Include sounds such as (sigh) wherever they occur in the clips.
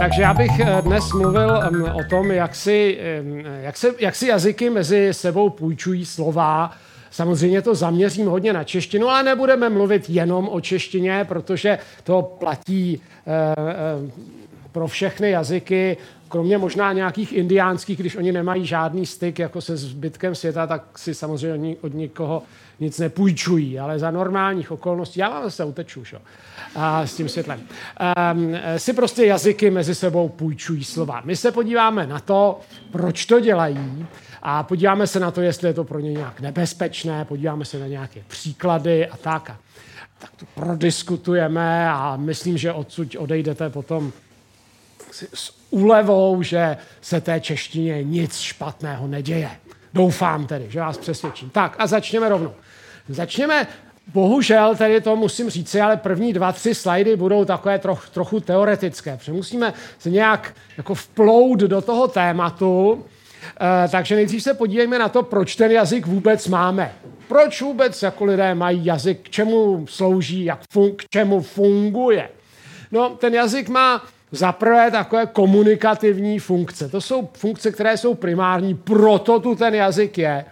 Takže já bych eh, dnes mluvil o tom, jak si, jak, se, jak si jazyky mezi sebou půjčují slova. Samozřejmě to zaměřím hodně na češtinu, ale nebudeme mluvit jenom o češtině, protože to platí eh, eh, pro všechny jazyky, kromě možná nějakých indiánských, když oni nemají žádný styk jako se zbytkem světa, tak si samozřejmě od nikoho nic nepůjčují, ale za normálních okolností, já vám zase uteču, šo, a s tím světlem, um, si prostě jazyky mezi sebou půjčují slova. My se podíváme na to, proč to dělají a podíváme se na to, jestli je to pro ně nějak nebezpečné, podíváme se na nějaké příklady a tak. A tak to prodiskutujeme a myslím, že odsud odejdete potom s úlevou, že se té češtině nic špatného neděje. Doufám tedy, že vás přesvědčím. Tak a začněme rovnou. Začněme Bohužel, tedy to musím říct, ale první dva, tři slajdy budou takové troch, trochu teoretické, protože musíme se nějak jako vplout do toho tématu, e, takže nejdřív se podívejme na to, proč ten jazyk vůbec máme. Proč vůbec jako lidé mají jazyk, k čemu slouží, jak fun, k čemu funguje. No, ten jazyk má za prvé takové komunikativní funkce. To jsou funkce, které jsou primární, proto tu ten jazyk je,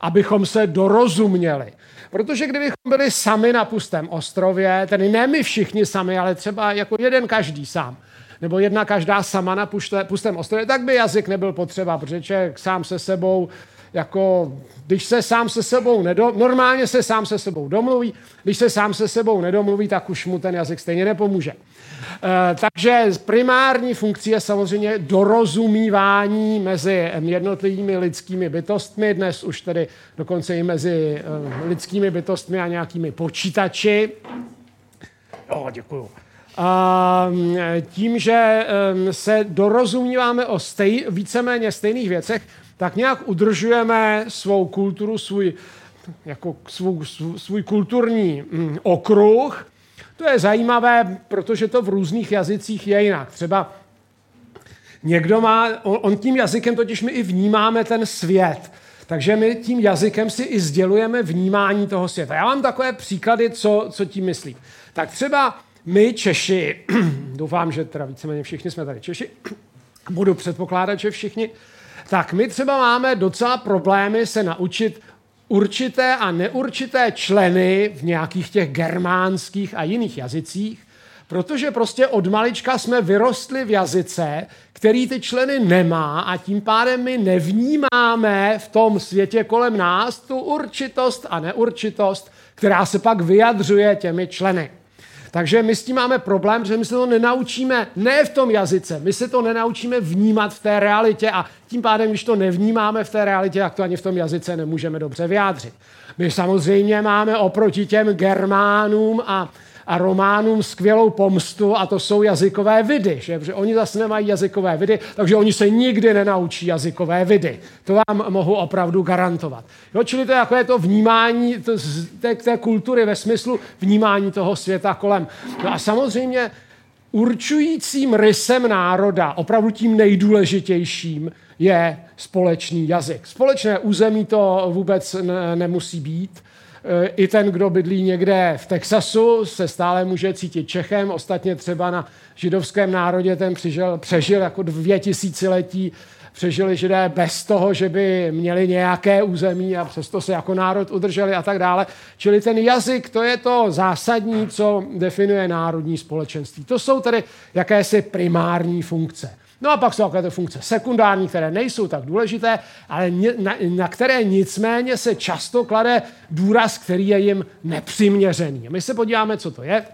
abychom se dorozuměli. Protože kdybychom byli sami na pustém ostrově, tedy ne my všichni sami, ale třeba jako jeden každý sám, nebo jedna každá sama na pustém ostrově, tak by jazyk nebyl potřeba, protože člověk sám se sebou jako, když se sám se sebou nedo, normálně se sám se sebou domluví, když se sám se sebou nedomluví, tak už mu ten jazyk stejně nepomůže. E, takže primární funkcí je samozřejmě dorozumívání mezi jednotlivými lidskými bytostmi, dnes už tedy dokonce i mezi e, lidskými bytostmi a nějakými počítači. Jo, děkuju. A tím, že se dorozumíváme o stej, víceméně stejných věcech, tak nějak udržujeme svou kulturu, svůj, jako svůj, svůj kulturní mm, okruh. To je zajímavé, protože to v různých jazycích je jinak. Třeba někdo má, on, tím jazykem totiž my i vnímáme ten svět. Takže my tím jazykem si i sdělujeme vnímání toho světa. Já mám takové příklady, co, co tím myslím. Tak třeba my Češi, (clears throat) doufám, že teda víceméně všichni jsme tady Češi, (clears throat) budu předpokládat, že všichni, tak my třeba máme docela problémy se naučit určité a neurčité členy v nějakých těch germánských a jiných jazycích, protože prostě od malička jsme vyrostli v jazyce, který ty členy nemá a tím pádem my nevnímáme v tom světě kolem nás tu určitost a neurčitost, která se pak vyjadřuje těmi členy. Takže my s tím máme problém, že my se to nenaučíme ne v tom jazyce, my se to nenaučíme vnímat v té realitě a tím pádem, když to nevnímáme v té realitě, tak to ani v tom jazyce nemůžeme dobře vyjádřit. My samozřejmě máme oproti těm Germánům a a románům skvělou pomstu a to jsou jazykové vidy, že? Protože oni zase nemají jazykové vidy, takže oni se nikdy nenaučí jazykové vidy. To vám mohu opravdu garantovat. Jo, čili to je jako je to vnímání to, té, té kultury ve smyslu vnímání toho světa kolem. No a samozřejmě určujícím rysem národa, opravdu tím nejdůležitějším, je společný jazyk. Společné území to vůbec nemusí být. I ten, kdo bydlí někde v Texasu, se stále může cítit Čechem. Ostatně třeba na židovském národě ten přežil, přežil jako dvě tisíciletí přežili židé bez toho, že by měli nějaké území a přesto se jako národ udrželi a tak dále. Čili ten jazyk, to je to zásadní, co definuje národní společenství. To jsou tedy jakési primární funkce. No a pak jsou takové funkce sekundární, které nejsou tak důležité, ale na, na které nicméně se často klade důraz, který je jim nepřiměřený. My se podíváme, co to je.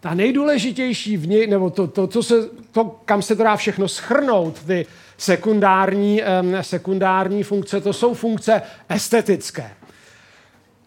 Ta nejdůležitější v ní, nebo to, to, to, se, to, kam se to dá všechno schrnout, ty sekundární, um, sekundární funkce, to jsou funkce estetické.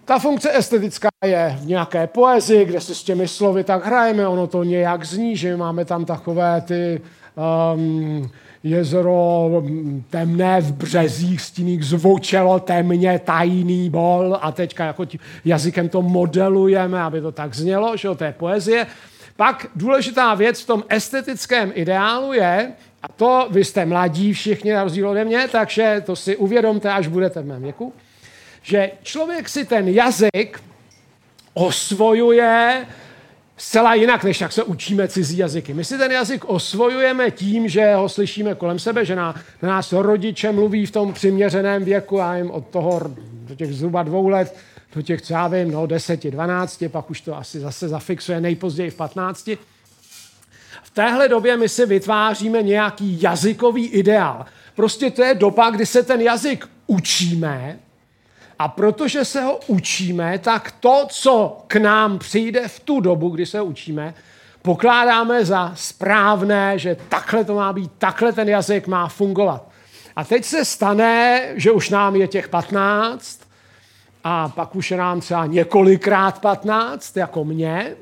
Ta funkce estetická je v nějaké poezii, kde se s těmi slovy tak hrajeme, ono to nějak zní, že máme tam takové ty um, jezero temné v březích, stíných zvučelo temně, tajný bol a teďka jako tím jazykem to modelujeme, aby to tak znělo, že to je poezie. Pak důležitá věc v tom estetickém ideálu je, a to vy jste mladí všichni na rozdíl ode mě, takže to si uvědomte, až budete v mém věku, že člověk si ten jazyk osvojuje zcela jinak, než jak se učíme cizí jazyky. My si ten jazyk osvojujeme tím, že ho slyšíme kolem sebe, že na, na nás rodiče mluví v tom přiměřeném věku, já jim od toho do těch zhruba dvou let do těch, co já vím, no 10, 12, pak už to asi zase zafixuje nejpozději v 15. V téhle době my si vytváříme nějaký jazykový ideál. Prostě to je doba, kdy se ten jazyk učíme a protože se ho učíme, tak to, co k nám přijde v tu dobu, kdy se ho učíme, pokládáme za správné, že takhle to má být, takhle ten jazyk má fungovat. A teď se stane, že už nám je těch 15 a pak už je nám třeba několikrát 15, jako mě,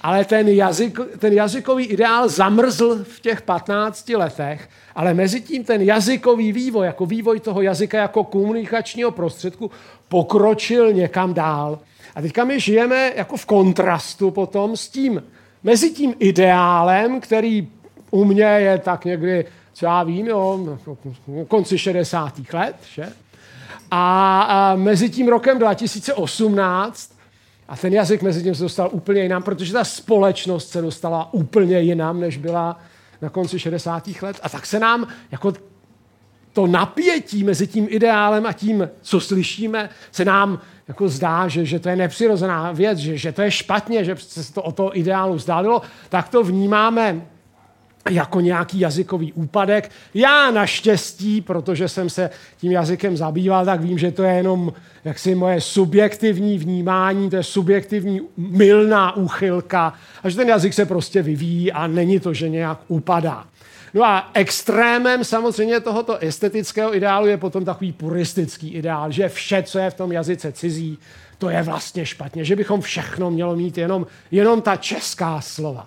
ale ten, jazyk, ten jazykový ideál zamrzl v těch 15 letech, ale mezi tím ten jazykový vývoj, jako vývoj toho jazyka jako komunikačního prostředku, pokročil někam dál. A teďka my žijeme jako v kontrastu potom s tím, mezi tím ideálem, který u mě je tak někdy, co já vím, jo, konci 60. let, že? A, a mezi tím rokem 2018 a ten jazyk mezi tím se dostal úplně jinam, protože ta společnost se dostala úplně jinam, než byla na konci 60. let. A tak se nám jako to napětí mezi tím ideálem a tím, co slyšíme, se nám jako zdá, že, že to je nepřirozená věc, že, že to je špatně, že se to o toho ideálu vzdálilo, tak to vnímáme jako nějaký jazykový úpadek. Já naštěstí, protože jsem se tím jazykem zabýval, tak vím, že to je jenom jaksi moje subjektivní vnímání, to je subjektivní milná úchylka a že ten jazyk se prostě vyvíjí a není to, že nějak upadá. No a extrémem samozřejmě tohoto estetického ideálu je potom takový puristický ideál, že vše, co je v tom jazyce cizí, to je vlastně špatně, že bychom všechno mělo mít jenom, jenom ta česká slova.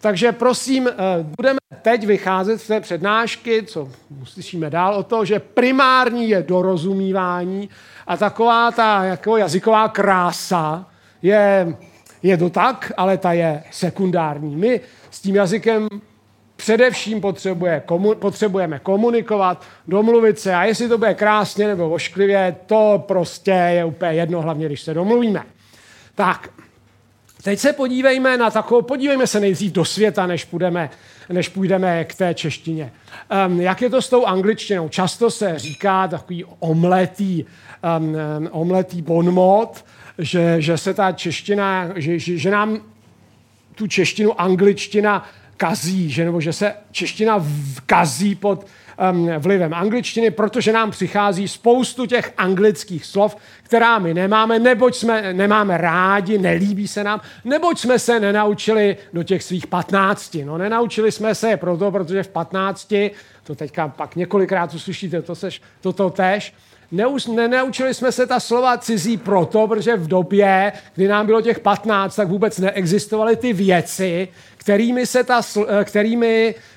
Takže prosím, eh, budeme teď vycházet z té přednášky, co uslyšíme dál, o to, že primární je dorozumívání a taková ta jako jazyková krása je, je to tak, ale ta je sekundární. My s tím jazykem především potřebuje, komu, potřebujeme komunikovat, domluvit se a jestli to bude krásně nebo ošklivě, to prostě je úplně jedno, hlavně když se domluvíme. Tak, Teď se podívejme na takovou, podívejme se nejdřív do světa, než půjdeme, než půjdeme k té češtině. Um, jak je to s tou angličtinou? Často se říká takový omletý, um, omletý bonmot, že, že se ta čeština, že, že, že nám tu češtinu angličtina kazí, že, nebo že se čeština kazí pod vlivem angličtiny, protože nám přichází spoustu těch anglických slov, která my nemáme, neboť jsme nemáme rádi, nelíbí se nám, neboť jsme se nenaučili do těch svých patnácti. No nenaučili jsme se proto, protože v patnácti, to teďka pak několikrát uslyšíte, to seš, toto tež, Neus, nenaučili jsme se ta slova cizí proto, protože v době, kdy nám bylo těch 15, tak vůbec neexistovaly ty věci, kterými se ta, kterými Ehm,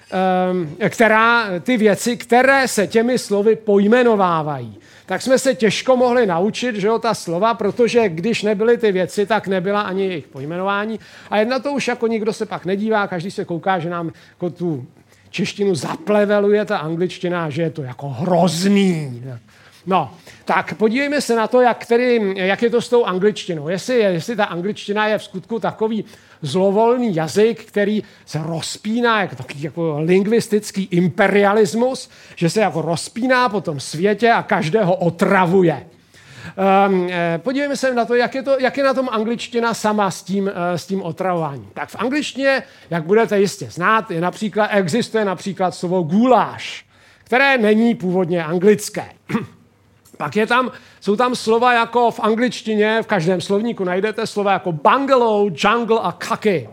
která, ty věci, které se těmi slovy pojmenovávají. Tak jsme se těžko mohli naučit, že jo, ta slova, protože když nebyly ty věci, tak nebyla ani jejich pojmenování. A jedna to už jako nikdo se pak nedívá, každý se kouká, že nám jako tu češtinu zapleveluje ta angličtina, že je to jako hrozný. No, tak podívejme se na to, jak, tedy, jak je to s tou angličtinou. Jestli, jestli ta angličtina je v skutku takový zlovolný jazyk, který se rozpíná, jako takový jako lingvistický imperialismus, že se jako rozpíná po tom světě a každého otravuje. Um, podívejme se na to, jak je, to, jak je na tom angličtina sama s tím, uh, s tím otravováním. Tak v angličtině, jak budete jistě znát, je například, existuje například slovo guláš, které není původně anglické. (clears throat) Pak je tam, jsou tam slova jako v angličtině, v každém slovníku najdete slova jako bungalow, jungle a kaky.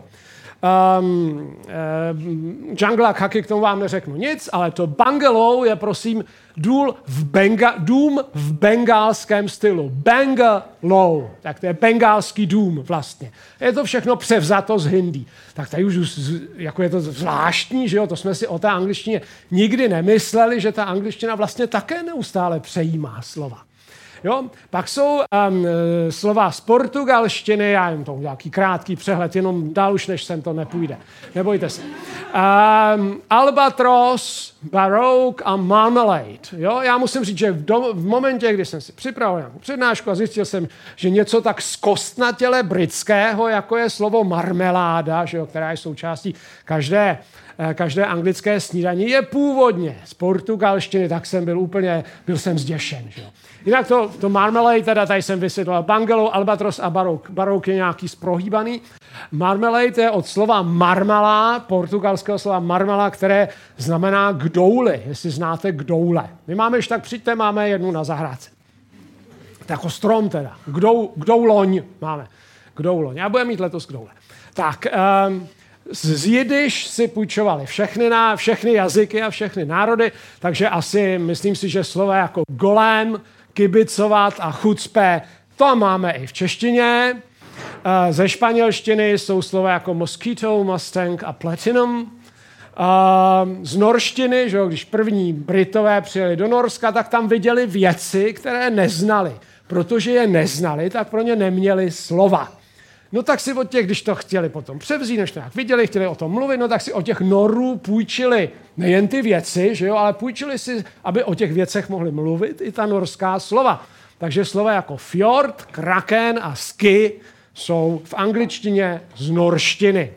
Um, uh, jungle kaky k tomu vám neřeknu nic, ale to bungalow je prosím důl v Benga, dům v bengálském stylu. Bangalow. Tak to je bengálský dům vlastně. Je to všechno převzato z hindi. Tak tady už jako je to zvláštní, že jo, to jsme si o té angličtině nikdy nemysleli, že ta angličtina vlastně také neustále přejímá slova. Jo? Pak jsou um, slova z portugalštiny, já jen to nějaký krátký přehled, jenom dál už než sem to nepůjde. Nebojte se. Um, albatros, baroque a marmalade. Jo? Já musím říct, že v, do, v momentě, kdy jsem si připravil nějakou přednášku a zjistil jsem, že něco tak zkostnatěle britského, jako je slovo marmeláda, že jo, která je součástí každé eh, každé anglické snídaní je původně z portugalštiny, tak jsem byl úplně, byl jsem zděšen. Že jo. Jinak to, to marmalade, teda tady jsem vysvětloval, bungalow, albatros a barouk. Barouk je nějaký sprohýbaný. Marmalade je od slova marmala, portugalského slova marmala, které znamená kdouli, jestli znáte kdoule. My máme, ještě tak přijďte, máme jednu na zahrádce. Jako strom teda. Kdou, kdouloň máme. Kdouloň. Já budeme mít letos kdoule. Tak, um, z Jidiš si půjčovali všechny, na, všechny jazyky a všechny národy, takže asi myslím si, že slova jako golem, kibicovat a chucpe, to máme i v češtině. Eh, ze španělštiny jsou slova jako mosquito, mustang a platinum. Eh, z norštiny, že jo, když první Britové přijeli do Norska, tak tam viděli věci, které neznali. Protože je neznali, tak pro ně neměli slova. No tak si od těch, když to chtěli potom převzít, než to nějak viděli, chtěli o tom mluvit, no tak si o těch norů půjčili nejen ty věci, že jo, ale půjčili si, aby o těch věcech mohli mluvit i ta norská slova. Takže slova jako fjord, kraken a ski jsou v angličtině z norštiny.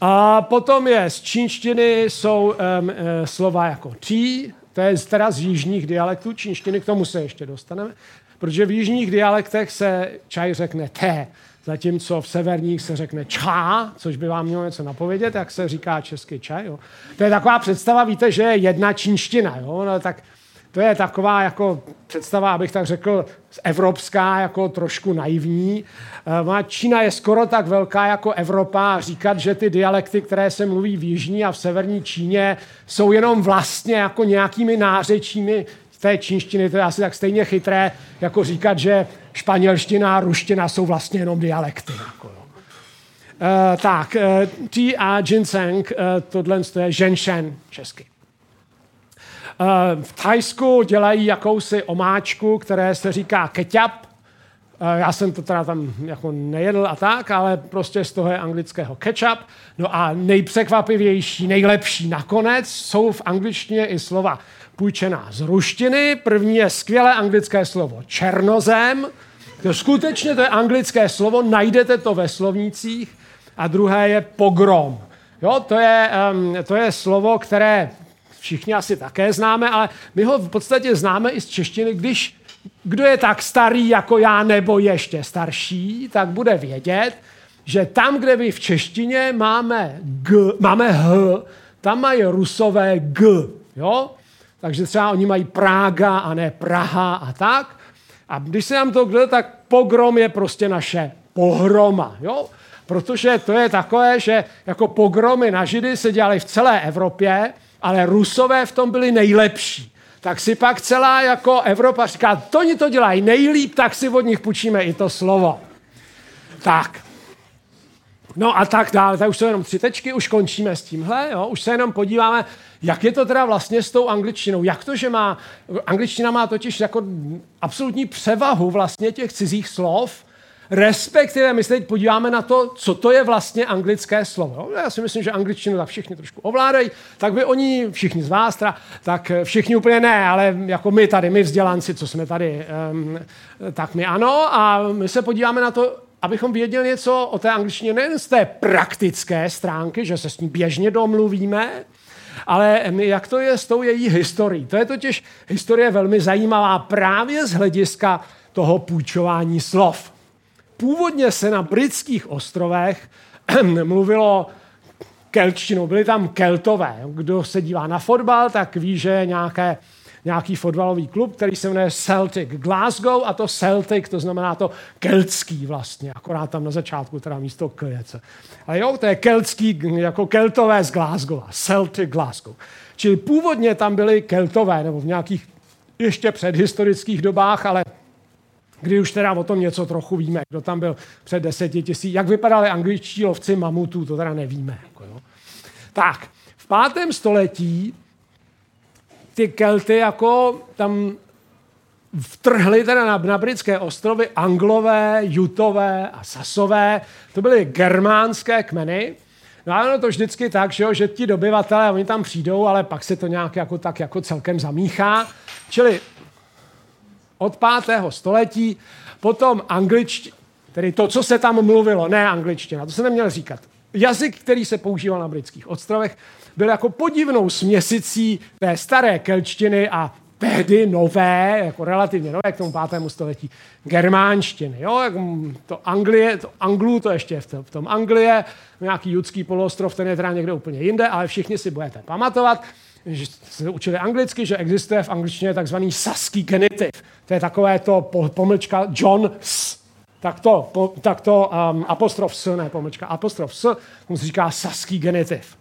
A potom je z čínštiny jsou um, slova jako tí, to je teda z jižních dialektů čínštiny, k tomu se ještě dostaneme protože v jižních dialektech se čaj řekne té, zatímco v severních se řekne čá, což by vám mělo něco napovědět, jak se říká český čaj. Jo. To je taková představa, víte, že je jedna čínština, jo? No, tak to je taková jako představa, abych tak řekl, evropská, jako trošku naivní. Eh, Čína je skoro tak velká jako Evropa a říkat, že ty dialekty, které se mluví v jižní a v severní Číně, jsou jenom vlastně jako nějakými nářečími té čínštiny, to je asi tak stejně chytré, jako říkat, že španělština a ruština jsou vlastně jenom dialekty. Jako, jo. Uh, tak, uh, tea a ginseng, uh, tohle je ženšen česky. Uh, v Thajsku dělají jakousi omáčku, které se říká ketchup. Uh, já jsem to teda tam jako nejedl a tak, ale prostě z toho je anglického ketchup. No a nejpřekvapivější, nejlepší nakonec jsou v angličtině i slova půjčená z ruštiny. První je skvělé anglické slovo černozem. To skutečně to je anglické slovo, najdete to ve slovnících. A druhé je pogrom. Jo, to je, um, to je slovo, které všichni asi také známe, ale my ho v podstatě známe i z češtiny, když kdo je tak starý jako já nebo ještě starší, tak bude vědět, že tam, kde vy v češtině máme, g, máme h, tam mají rusové g. Jo? Takže třeba oni mají Prága a ne Praha a tak. A když se nám to gleda, tak pogrom je prostě naše pohroma. Jo? Protože to je takové, že jako pogromy na Židy se dělaly v celé Evropě, ale Rusové v tom byli nejlepší. Tak si pak celá jako Evropa říká, to oni to dělají nejlíp, tak si od nich půjčíme i to slovo. Tak. No a tak dále, tak už jsou jenom tři tečky, už končíme s tímhle, jo? už se jenom podíváme, jak je to teda vlastně s tou angličtinou? Jak to, že má, angličtina má totiž jako absolutní převahu vlastně těch cizích slov, respektive my se teď podíváme na to, co to je vlastně anglické slovo. Já si myslím, že angličtinu tak všichni trošku ovládají, tak by oni, všichni z vás, teda, tak všichni úplně ne, ale jako my tady, my vzdělanci, co jsme tady, um, tak my ano a my se podíváme na to, abychom věděli něco o té angličtině nejen z té praktické stránky, že se s ní běžně domluvíme, Ale jak to je s tou její historií? To je totiž historie velmi zajímavá právě z hlediska toho půjčování slov. Původně se na britských ostrovech mluvilo kelčtinou, byli tam keltové. Kdo se dívá na fotbal, tak ví, že nějaké nějaký fotbalový klub, který se jmenuje Celtic Glasgow a to Celtic, to znamená to keltský vlastně, akorát tam na začátku teda místo klece. Ale jo, to je keltský, jako keltové z Glasgow, Celtic Glasgow. Čili původně tam byli keltové, nebo v nějakých ještě předhistorických dobách, ale kdy už teda o tom něco trochu víme, kdo tam byl před deseti tisíc, jak vypadali angličtí lovci mamutů, to teda nevíme. Jako jo. Tak, v pátém století ty Kelty jako tam vtrhli teda na, na britské ostrovy anglové, jutové a sasové. To byly germánské kmeny. No a ono to vždycky tak, že, jo, že ti dobyvatelé, oni tam přijdou, ale pak se to nějak jako, tak jako celkem zamíchá. Čili od pátého století, potom angličtina, tedy to, co se tam mluvilo, ne angličtina, to se neměl říkat. Jazyk, který se používal na britských ostrovech, byl jako podivnou směsicí té staré kelčtiny a tehdy nové, jako relativně nové k tomu pátému století, germánštiny. Jo? To Anglie, to Anglu, to ještě je v tom, Anglie, nějaký judský poloostrov, ten je teda někde úplně jinde, ale všichni si budete pamatovat, že se učili anglicky, že existuje v angličtině takzvaný saský genitiv. To je takové to pomlčka John S. Tak to, po, tak to um, apostrof S, ne pomlčka, apostrof S, tomu se říká saský genitiv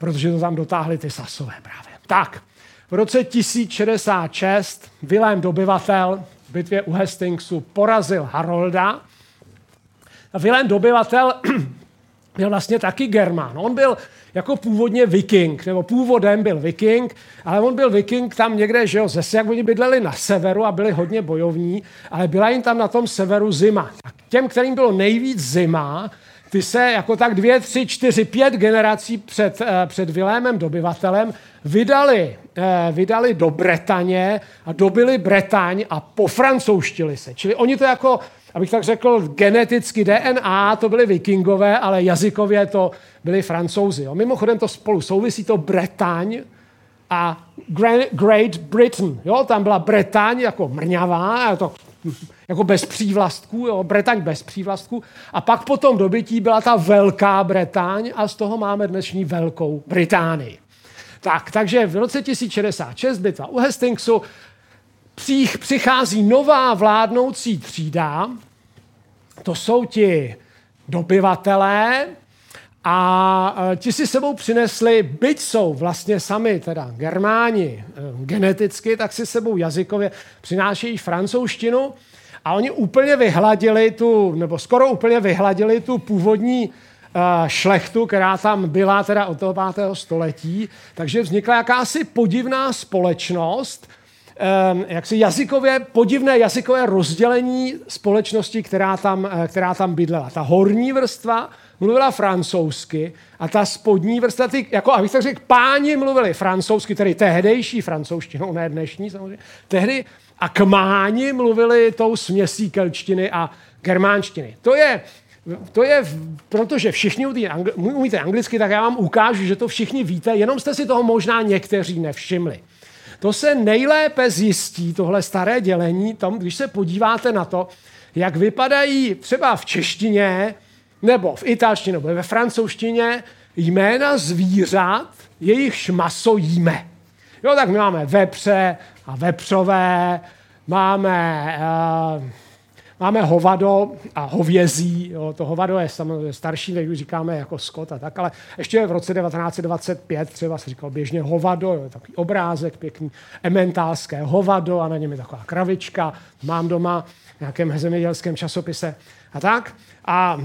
protože to tam dotáhli ty sasové právě. Tak, v roce 1066 Vilém dobyvatel v bitvě u Hastingsu porazil Harolda. A Vilém dobyvatel (clears throat) byl vlastně taky Germán. On byl jako původně viking, nebo původem byl viking, ale on byl viking tam někde, že jo, zase jak oni bydleli na severu a byli hodně bojovní, ale byla jim tam na tom severu zima. Tak těm, kterým bylo nejvíc zima, ty se jako tak dvě, tři, čtyři, pět generací před, eh, před Vilémem dobyvatelem vydali, eh, vydali do Bretaně a dobili Bretaň a pofrancouzštili se. Čili oni to jako, abych tak řekl, geneticky DNA, to byli vikingové, ale jazykově to byli francouzi. Jo. Mimochodem to spolu souvisí to Bretaň a Great Britain. Jo, tam byla Bretaň jako mrňavá, to jako bez přívlastků, jo, Bretaň bez přívlastků. A pak potom dobytí byla ta Velká Bretaň a z toho máme dnešní Velkou Británii. Tak, takže v roce 1066 bitva u Hastingsu přích, přichází nová vládnoucí třída, to jsou ti dobyvatelé, a e, ti si sebou přinesli, byť jsou vlastně sami teda germáni e, geneticky, tak si sebou jazykově přinášejí francouzštinu a oni úplně vyhladili tu, nebo skoro úplně vyhladili tu původní uh, šlechtu, která tam byla teda od toho pátého století, takže vznikla jakási podivná společnost, jaksi jazykově, podivné jazykové rozdělení společnosti, která tam, která tam bydlela. Ta horní vrstva mluvila francouzsky a ta spodní vrstva, ty, jako abych tak řekl, páni mluvili francouzsky, tedy tehdejší francouzštinou, ne dnešní samozřejmě, tehdy a kmáni mluvili tou směsí kelčtiny a germánštiny. To je, to je, protože všichni umíte anglicky, tak já vám ukážu, že to všichni víte, jenom jste si toho možná někteří nevšimli. To se nejlépe zjistí, tohle staré dělení, tom, když se podíváte na to, jak vypadají třeba v češtině, nebo v italštině, nebo ve francouzštině jména zvířat, jejichž maso jíme. Jo, tak my máme vepře a vepřové, máme, uh, máme hovado a hovězí. Jo, to hovado je samozřejmě starší, než říkáme jako skot a tak, ale ještě v roce 1925 třeba se říkal běžně hovado, jo, takový obrázek pěkný, ementálské hovado a na něm je taková kravička, mám doma v nějakém zemědělském časopise a tak. A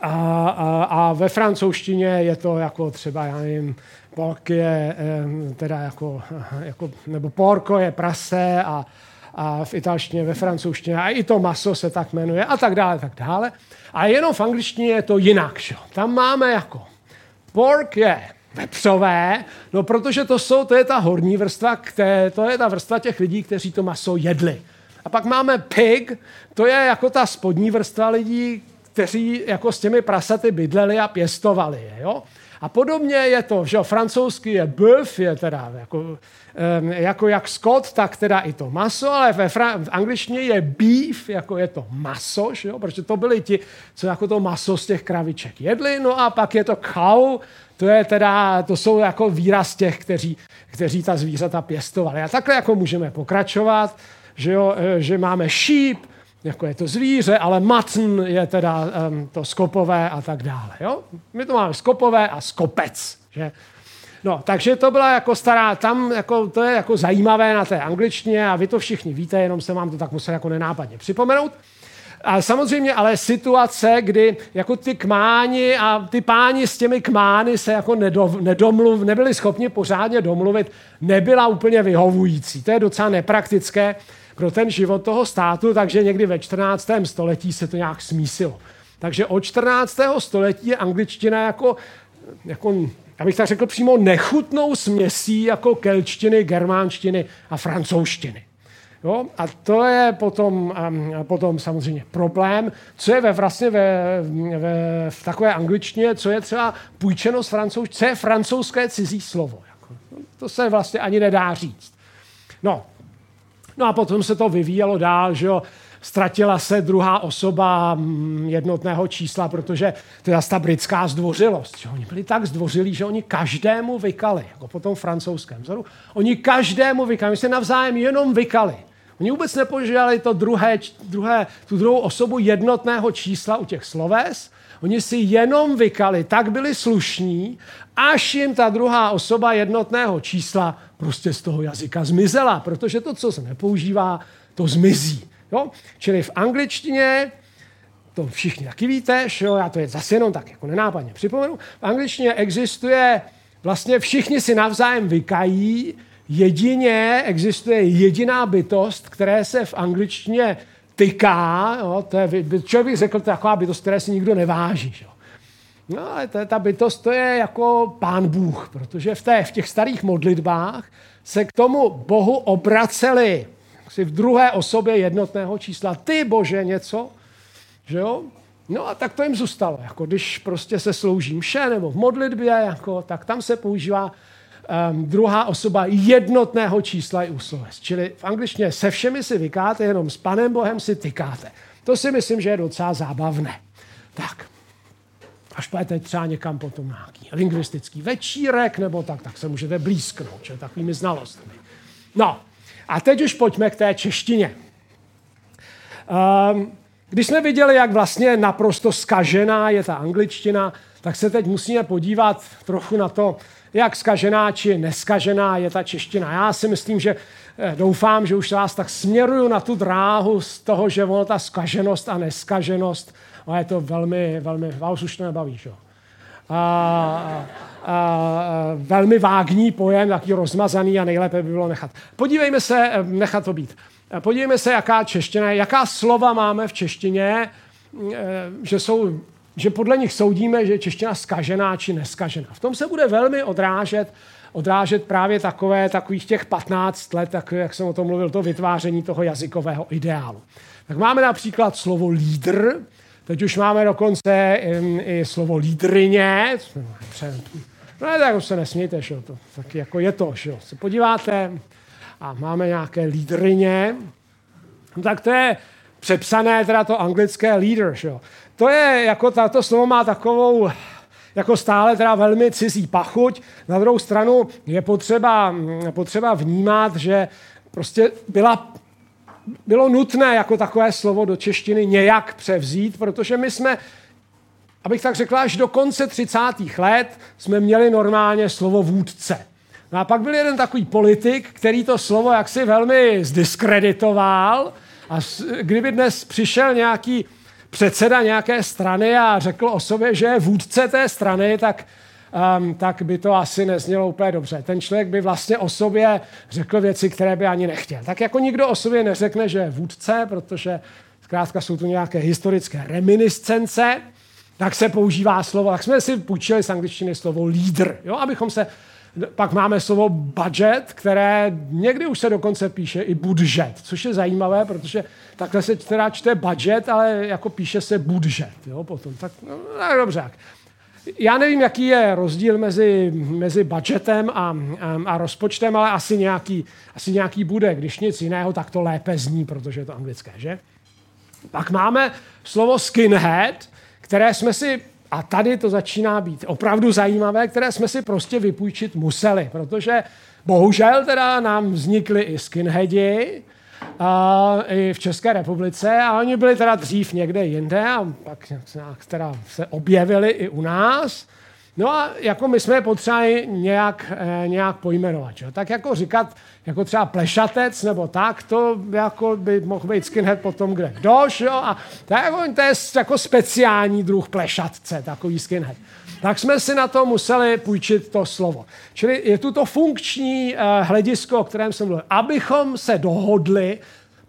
a, a, a ve francouzštině je to jako třeba, já nevím, pork je teda jako, jako, nebo porko je prase a, a v italštině, ve francouzštině a i to maso se tak jmenuje a tak dále, tak dále. A jenom v angličtině je to jinak. Šo? Tam máme jako pork je vepřové, no protože to jsou, to je ta horní vrstva, které, to je ta vrstva těch lidí, kteří to maso jedli. A pak máme pig, to je jako ta spodní vrstva lidí, kteří jako s těmi prasaty bydleli a pěstovali je. Jo? A podobně je to, že francouzsky je bœuf, je teda jako, jako jak Scott, tak teda i to maso, ale ve fran- v angličtině je beef, jako je to maso, že jo? protože to byli ti, co jako to maso z těch kraviček jedli, no a pak je to cow, to je teda, to jsou jako výraz těch, kteří, kteří ta zvířata pěstovali. A takhle jako můžeme pokračovat, že, jo, e, že máme sheep, jako je to zvíře, ale matn je teda um, to skopové a tak dále. Jo? My to máme skopové a skopec. Že? No, takže to byla jako stará, tam jako, to je jako zajímavé na té angličtině a vy to všichni víte, jenom se vám to tak musel jako nenápadně připomenout. A samozřejmě ale situace, kdy jako ty kmáni a ty páni s těmi kmány se jako nedomluv, nebyli schopni pořádně domluvit, nebyla úplně vyhovující. To je docela nepraktické pro ten život toho státu, takže někdy ve 14. století se to nějak smísilo. Takže od 14. století je angličtina jako, jako abych tak řekl přímo, nechutnou směsí jako kelčtiny, germánštiny a francouzštiny. Jo? A to je potom, um, potom samozřejmě problém, co je ve, vlastně ve, ve, v takové angličtině, co je třeba půjčeno z francouz, co je francouzské cizí slovo. Jako. To se vlastně ani nedá říct. No, no a potom se to vyvíjelo dál, že jo, ztratila se druhá osoba mm, jednotného čísla, protože to je ta britská zdvořilost. Že oni byli tak zdvořilí, že oni každému vykali, jako po tom francouzském vzoru. Oni každému vykali, oni se navzájem jenom vykali. Oni vůbec nepožívali to druhé, druhé, tu druhou osobu jednotného čísla u těch sloves, Oni si jenom vykali, tak byli slušní, až jim ta druhá osoba jednotného čísla prostě z toho jazyka zmizela, protože to, co se nepoužívá, to zmizí. Jo? Čili v angličtině, to všichni taky víte, jo? já to je zase jenom tak jako nenápadně připomenu, v angličtině existuje, vlastně všichni si navzájem vykají, jedině existuje jediná bytost, které se v angličtině tyká, jo? to je, člověk bych řekl, to je taková bytost, které si nikdo neváží. Jo? No ale to, ta bytost to je jako pán Bůh, protože v, té, v těch starých modlitbách se k tomu Bohu obraceli si v druhé osobě jednotného čísla. Ty, Bože, něco, že jo? No a tak to jim zůstalo. Jako když prostě se slouží mše nebo v modlitbě, jako, tak tam se používá um, druhá osoba jednotného čísla i u sloves. Čili v angličtině se všemi si vykáte, jenom s Panem Bohem si tykáte. To si myslím, že je docela zábavné. Tak, až půjdete třeba někam potom nějaký lingvistický večírek nebo tak, tak se můžete blízknout, že takovými znalostmi. No, a teď už pojďme k té češtině. Um, když jsme viděli, jak vlastně naprosto skažená je ta angličtina, tak se teď musíme podívat trochu na to, jak skažená či neskažená je ta čeština. Já si myslím, že eh, doufám, že už vás tak směruju na tu dráhu z toho, že ono ta skaženost a neskaženost, a je to velmi, velmi, vás už to nebaví, že? A, a, a, velmi vágní pojem, taký rozmazaný a nejlépe by bylo nechat. Podívejme se, eh, nechat to být. Eh, podívejme se, jaká čeština jaká slova máme v češtině, že jsou že podle nich soudíme, že je čeština skažená či neskažená. V tom se bude velmi odrážet, odrážet právě takové, takových těch 15 let, tak, jak jsem o tom mluvil, to vytváření toho jazykového ideálu. Tak máme například slovo lídr, teď už máme dokonce i, i slovo lídrině, no tak se nesmějte, že to, tak jako je to, že se podíváte a máme nějaké lídrině, no tak to je přepsané teda to anglické leader, že to je, jako tato slovo má takovou, jako stále teda velmi cizí pachuť. Na druhou stranu je potřeba, potřeba vnímat, že prostě byla, bylo nutné jako takové slovo do češtiny nějak převzít, protože my jsme, abych tak řekla, až do konce 30. let jsme měli normálně slovo vůdce. No a pak byl jeden takový politik, který to slovo jaksi velmi zdiskreditoval a kdyby dnes přišel nějaký předseda nějaké strany a řekl o sobě, že je vůdce té strany, tak, um, tak by to asi neznělo úplně dobře. Ten člověk by vlastně o sobě řekl věci, které by ani nechtěl. Tak jako nikdo o sobě neřekne, že je vůdce, protože zkrátka jsou tu nějaké historické reminiscence, tak se používá slovo, tak jsme si půjčili z angličtiny slovo lídr, jo, abychom se Pak máme slovo budget, které někdy už se dokonce píše i budžet, což je zajímavé, protože takhle se teda čte budget, ale jako píše se budžet. Jo, potom. Tak, no, tak dobře. Já nevím, jaký je rozdíl mezi, mezi budgetem a, a, a rozpočtem, ale asi nějaký, asi nějaký bude. Když nic jiného, tak to lépe zní, protože je to anglické, že? Pak máme slovo skinhead, které jsme si, a tady to začíná být opravdu zajímavé, které jsme si prostě vypůjčit museli, protože bohužel teda nám vznikly i skinheadi, a, i v České republice a oni byli teda dřív někde jinde a pak teda se objevili i u nás. No a jako my jsme je potřebovali nějak, eh, nějak pojmenovat. Čo? Tak jako říkat, jako třeba plešatec nebo tak, to jako by mohl být skinhead potom kde kdož, jo? A to je, jako, to je jako speciální druh plešatce, takový skinhead. Tak jsme si na to museli půjčit to slovo. Čili je tu to funkční eh, hledisko, o kterém jsem mluvil. Abychom se dohodli,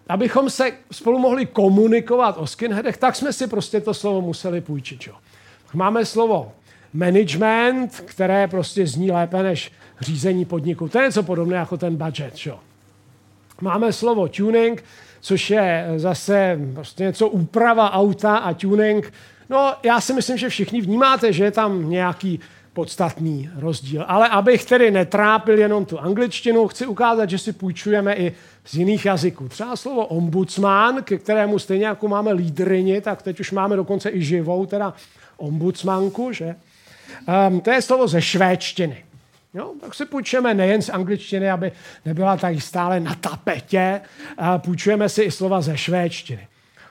abychom se spolu mohli komunikovat o skinheadech, tak jsme si prostě to slovo museli půjčit. Jo? Máme slovo management, které prostě zní lépe než řízení podniku. To je něco podobné jako ten budget. Čo? Máme slovo tuning, což je zase prostě něco úprava auta a tuning. No, já si myslím, že všichni vnímáte, že je tam nějaký podstatný rozdíl. Ale abych tedy netrápil jenom tu angličtinu, chci ukázat, že si půjčujeme i z jiných jazyků. Třeba slovo ombudsman, ke kterému stejně jako máme lídrini, tak teď už máme dokonce i živou, teda ombudsmanku, že? Um, to je slovo ze švédštiny. Jo? Tak si půjčujeme nejen z angličtiny, aby nebyla tady stále na tapetě, a půjčujeme si i slova ze švédštiny.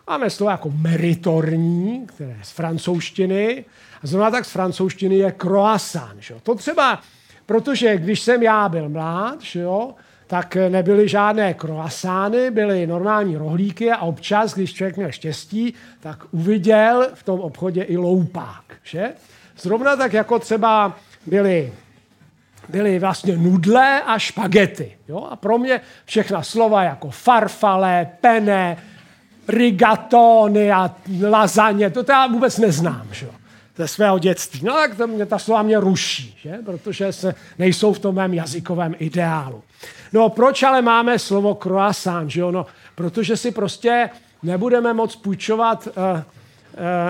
Máme slovo jako meritorní, které je z francouzštiny. A zrovna tak z francouzštiny je croissant. Že? To třeba, protože když jsem já byl mlád, že jo, tak nebyly žádné croissány, byly normální rohlíky a občas, když člověk měl štěstí, tak uviděl v tom obchodě i loupák. Že? Zrovna tak jako třeba byly, byly vlastně nudle a špagety. Jo? A pro mě všechna slova jako farfale, pene, rigatony a lazaně, to já vůbec neznám. Že? ze svého dětství. No tak to mě, ta slova mě ruší, že? protože se nejsou v tom mém jazykovém ideálu. No proč ale máme slovo croissant, že? No, protože si prostě nebudeme moc půjčovat uh,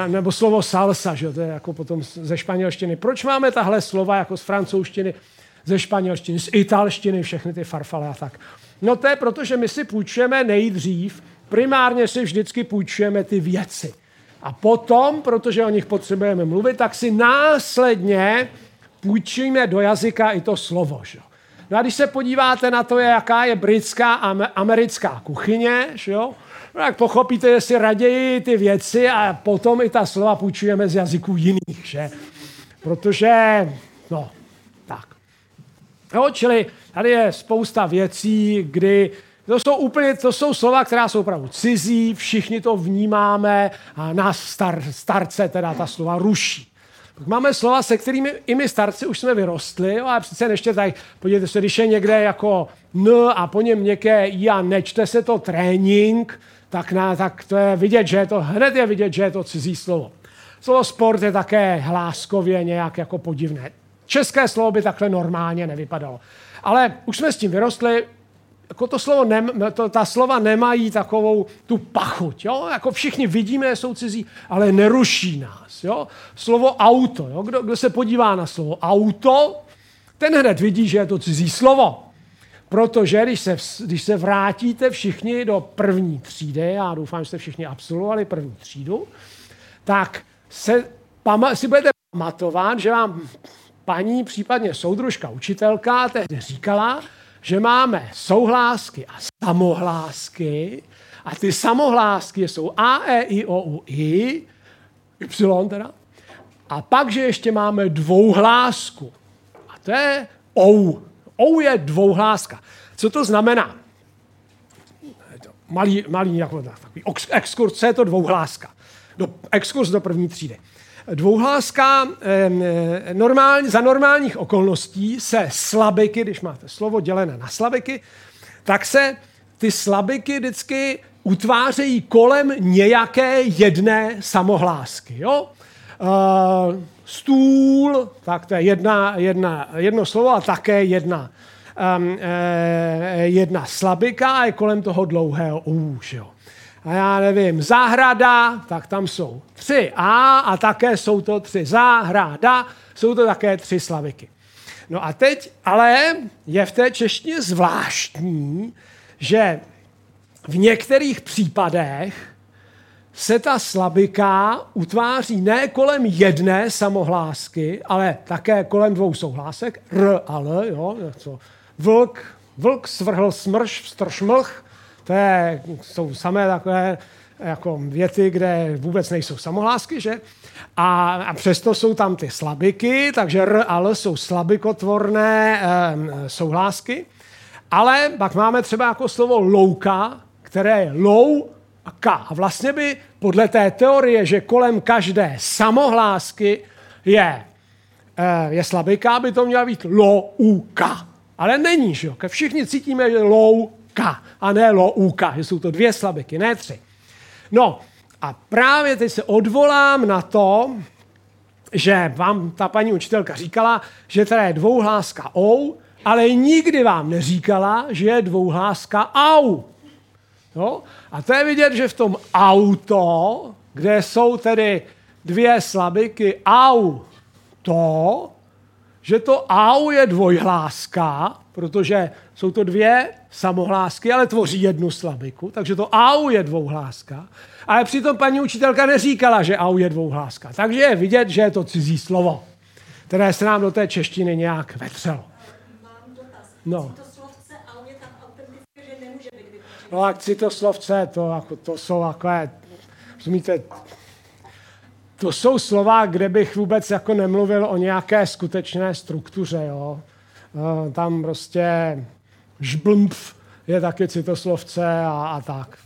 nebo slovo salsa, že to je jako potom ze španělštiny. Proč máme tahle slova jako z francouzštiny, ze španělštiny, z italštiny, všechny ty farfale a tak? No to je proto, že my si půjčujeme nejdřív, primárně si vždycky půjčujeme ty věci. A potom, protože o nich potřebujeme mluvit, tak si následně půjčíme do jazyka i to slovo. Že? No a když se podíváte na to, jaká je britská a americká kuchyně, že jo, No tak pochopíte, že si raději ty věci a potom i ta slova půjčujeme z jazyků jiných, že? Protože, no, tak. Jo, čili tady je spousta věcí, kdy to jsou úplně, to jsou slova, která jsou opravdu cizí, všichni to vnímáme a nás star, starce teda ta slova ruší. Pak máme slova, se kterými i my starci už jsme vyrostli, ale přece ještě tak, podívejte se, když je někde jako n a po něm měkké i a nečte se to trénink, tak, na, tak to je vidět, že je to, hned je vidět, že je to cizí slovo. Slovo sport je také hláskově nějak jako podivné. České slovo by takhle normálně nevypadalo. Ale už jsme s tím vyrostli, jako to slovo nem, to, ta slova nemají takovou tu pachuť. Jo? Jako všichni vidíme, že jsou cizí, ale neruší nás. Jo? Slovo auto. Jo? Kdo, kdo se podívá na slovo auto, ten hned vidí, že je to cizí slovo. Protože když se, když se vrátíte všichni do první třídy, já doufám, že jste všichni absolvovali první třídu, tak se, si budete pamatovat, že vám paní, případně soudružka, učitelka tehdy říkala, že máme souhlásky a samohlásky a ty samohlásky jsou A, E, I, O, U, I, Y teda, a pak, že ještě máme dvouhlásku. A to je OU. OU je dvouhláska. Co to znamená? Malý, malý jako takový exkurs, co je to dvouhláska? Do, exkurs do první třídy. Dvouhláska eh, normální, za normálních okolností se slabiky, když máte slovo dělené na slabiky, tak se ty slabiky vždycky utvářejí kolem nějaké jedné samohlásky. Jo? Uh, stůl, tak to je jedna, jedna, jedno slovo a také jedna, um, eh, jedna slabika a je kolem toho dlouhého U. Jo. A já nevím, zahrada, tak tam jsou tři A a také jsou to tři zahrada, jsou to také tři slaviky. No a teď ale je v té češtině zvláštní, že v některých případech se ta slabika utváří ne kolem jedné samohlásky, ale také kolem dvou souhlásek, r a l, jo, co, vlk, vlk svrhl smrš, vstrš mlch, to je, jsou samé takové jako věty, kde vůbec nejsou samohlásky, že? A, a přesto jsou tam ty slabiky, takže r a l jsou slabikotvorné e, souhlásky. Ale pak máme třeba jako slovo louka, které je lou a ka. A vlastně by podle té teorie, že kolem každé samohlásky je, e, je slabika, by to měla být louka. Ale není, že jo? Všichni cítíme, že louka a ne louka, že jsou to dvě slabiky, ne tři. No a právě teď se odvolám na to, že vám ta paní učitelka říkala, že teda je dvouhláska ou, ale nikdy vám neříkala, že je dvouhláska au. Jo? A to je vidět, že v tom auto, kde jsou tedy dvě slabiky au, to, že to au je dvojhláska, protože jsou to dvě samohlásky, ale tvoří jednu slabiku, takže to au je dvouhláska. Ale přitom paní učitelka neříkala, že au je dvouhláska. Takže je vidět, že je to cizí slovo, které se nám do té češtiny nějak vetřelo. No. No a citoslovce, to, jako, to jsou takové, rozumíte, to jsou slova, kde bych vůbec jako nemluvil o nějaké skutečné struktuře, jo. Eh, tam prostě žblmpf je taky citoslovce a, a tak.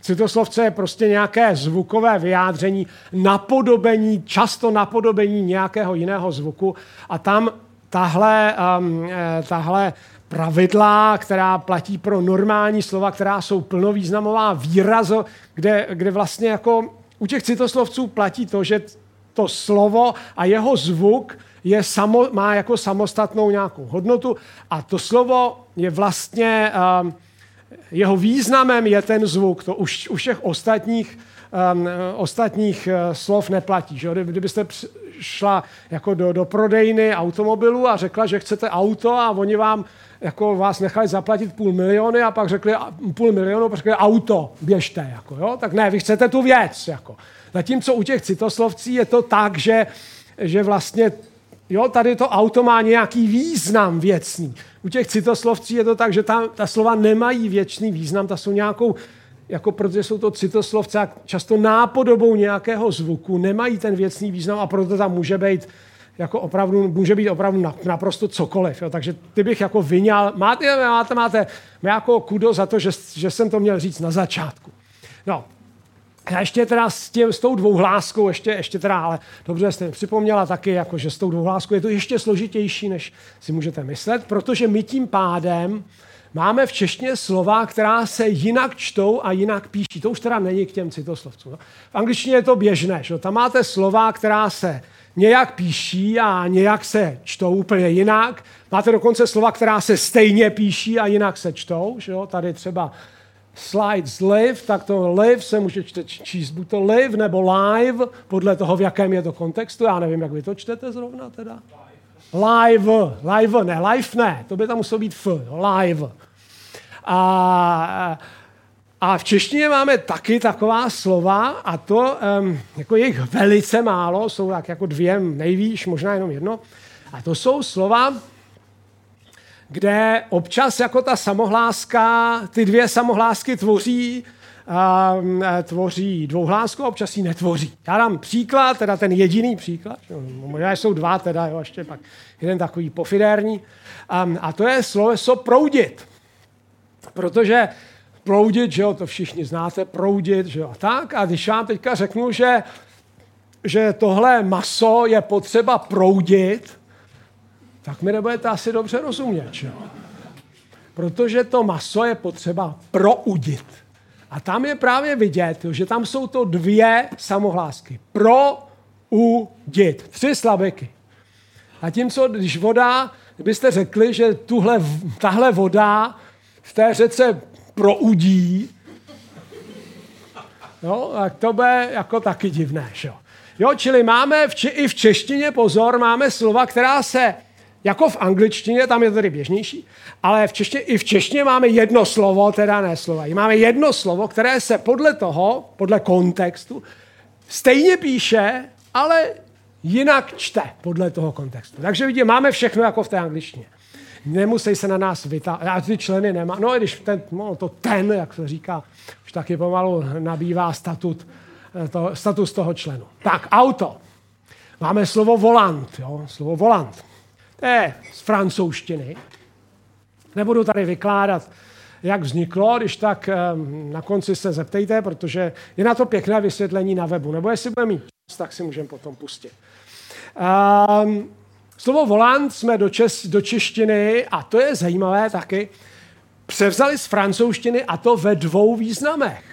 Citoslovce je prostě nějaké zvukové vyjádření, napodobení, často napodobení nějakého jiného zvuku a tam tahle, um, tahle pravidla, která platí pro normální slova, která jsou plnovýznamová výrazo, kde, kde vlastně jako u těch citoslovců platí to, že to slovo a jeho zvuk je samo, má jako samostatnou nějakou hodnotu a to slovo je vlastně, um, jeho významem je ten zvuk. To už u všech ostatních, um, ostatních uh, slov neplatí. Že? Kdybyste šla jako do, do prodejny automobilu a řekla, že chcete auto a oni vám jako vás nechali zaplatit půl miliony a pak řekli půl milionu, pak řekli auto, běžte, jako, jo? tak ne, vy chcete tu věc. Jako. Zatímco u těch citoslovcí je to tak, že, že vlastně jo, tady to auto má nějaký význam věcný. U těch citoslovcí je to tak, že ta, ta slova nemají věčný význam, ta jsou nějakou, jako protože jsou to citoslovce často nápodobou nějakého zvuku, nemají ten věcný význam a proto tam může být jako opravdu, může být opravdu naprosto cokoliv. Jo. Takže ty bych jako vyňal, máte, máte, máte jako kudo za to, že, že jsem to měl říct na začátku. No, já ještě teda s, tím, s tou dvouhláskou, ještě, ještě teda, ale dobře jste připomněla taky, jako, že s tou dvouhláskou je to ještě složitější, než si můžete myslet, protože my tím pádem máme v češtině slova, která se jinak čtou a jinak píší. To už teda není k těm citoslovcům. No. V angličtině je to běžné. Že? Tam máte slova, která se nějak píší a nějak se čtou úplně jinak. Máte dokonce slova, která se stejně píší a jinak se čtou. Že jo? Tady třeba slides live, tak to live se může číst buď to live nebo live, podle toho, v jakém je to kontextu. Já nevím, jak vy to čtete zrovna teda. Live, live, ne, live ne, to by tam muselo být f, live. A, a v češtině máme taky taková slova a to, um, jako jich velice málo, jsou tak jako dvě nejvýš, možná jenom jedno. A to jsou slova, kde občas jako ta samohláska, ty dvě samohlásky tvoří, um, tvoří dvouhlásku a občas ji netvoří. Já dám příklad, teda ten jediný příklad, možná jsou dva teda, jo, ještě pak jeden takový pofidérní, um, a to je sloveso proudit. Protože proudit, že jo, to všichni znáte, proudit, že jo, tak. A když vám teďka řeknu, že, že tohle maso je potřeba proudit, tak mi nebudete asi dobře rozumět, že jo. Protože to maso je potřeba proudit. A tam je právě vidět, že tam jsou to dvě samohlásky. Pro udit. Tři slabeky. A tím, co když voda, kdybyste řekli, že tuhle, tahle voda v té řece proudí, jo, tak to bude jako taky divné. Že? Jo, čili máme v, i v češtině, pozor, máme slova, která se jako v angličtině, tam je to tedy běžnější, ale v češtině, i v češtině máme jedno slovo, teda ne slova. Máme jedno slovo, které se podle toho, podle kontextu, stejně píše, ale jinak čte podle toho kontextu. Takže vidíte, máme všechno jako v té angličtině. Nemusí se na nás vytáhnout. A ty členy nemá. No, když ten, no, to ten, jak se říká, už taky pomalu nabývá statut, eh, to, status toho členu. Tak, auto. Máme slovo volant. Jo? Slovo volant. To je z francouzštiny. Nebudu tady vykládat, jak vzniklo, když tak na konci se zeptejte, protože je na to pěkné vysvětlení na webu. Nebo jestli budeme mít čas, tak si můžeme potom pustit. Um, slovo volant jsme do, čes, do češtiny, a to je zajímavé taky, převzali z francouzštiny a to ve dvou významech.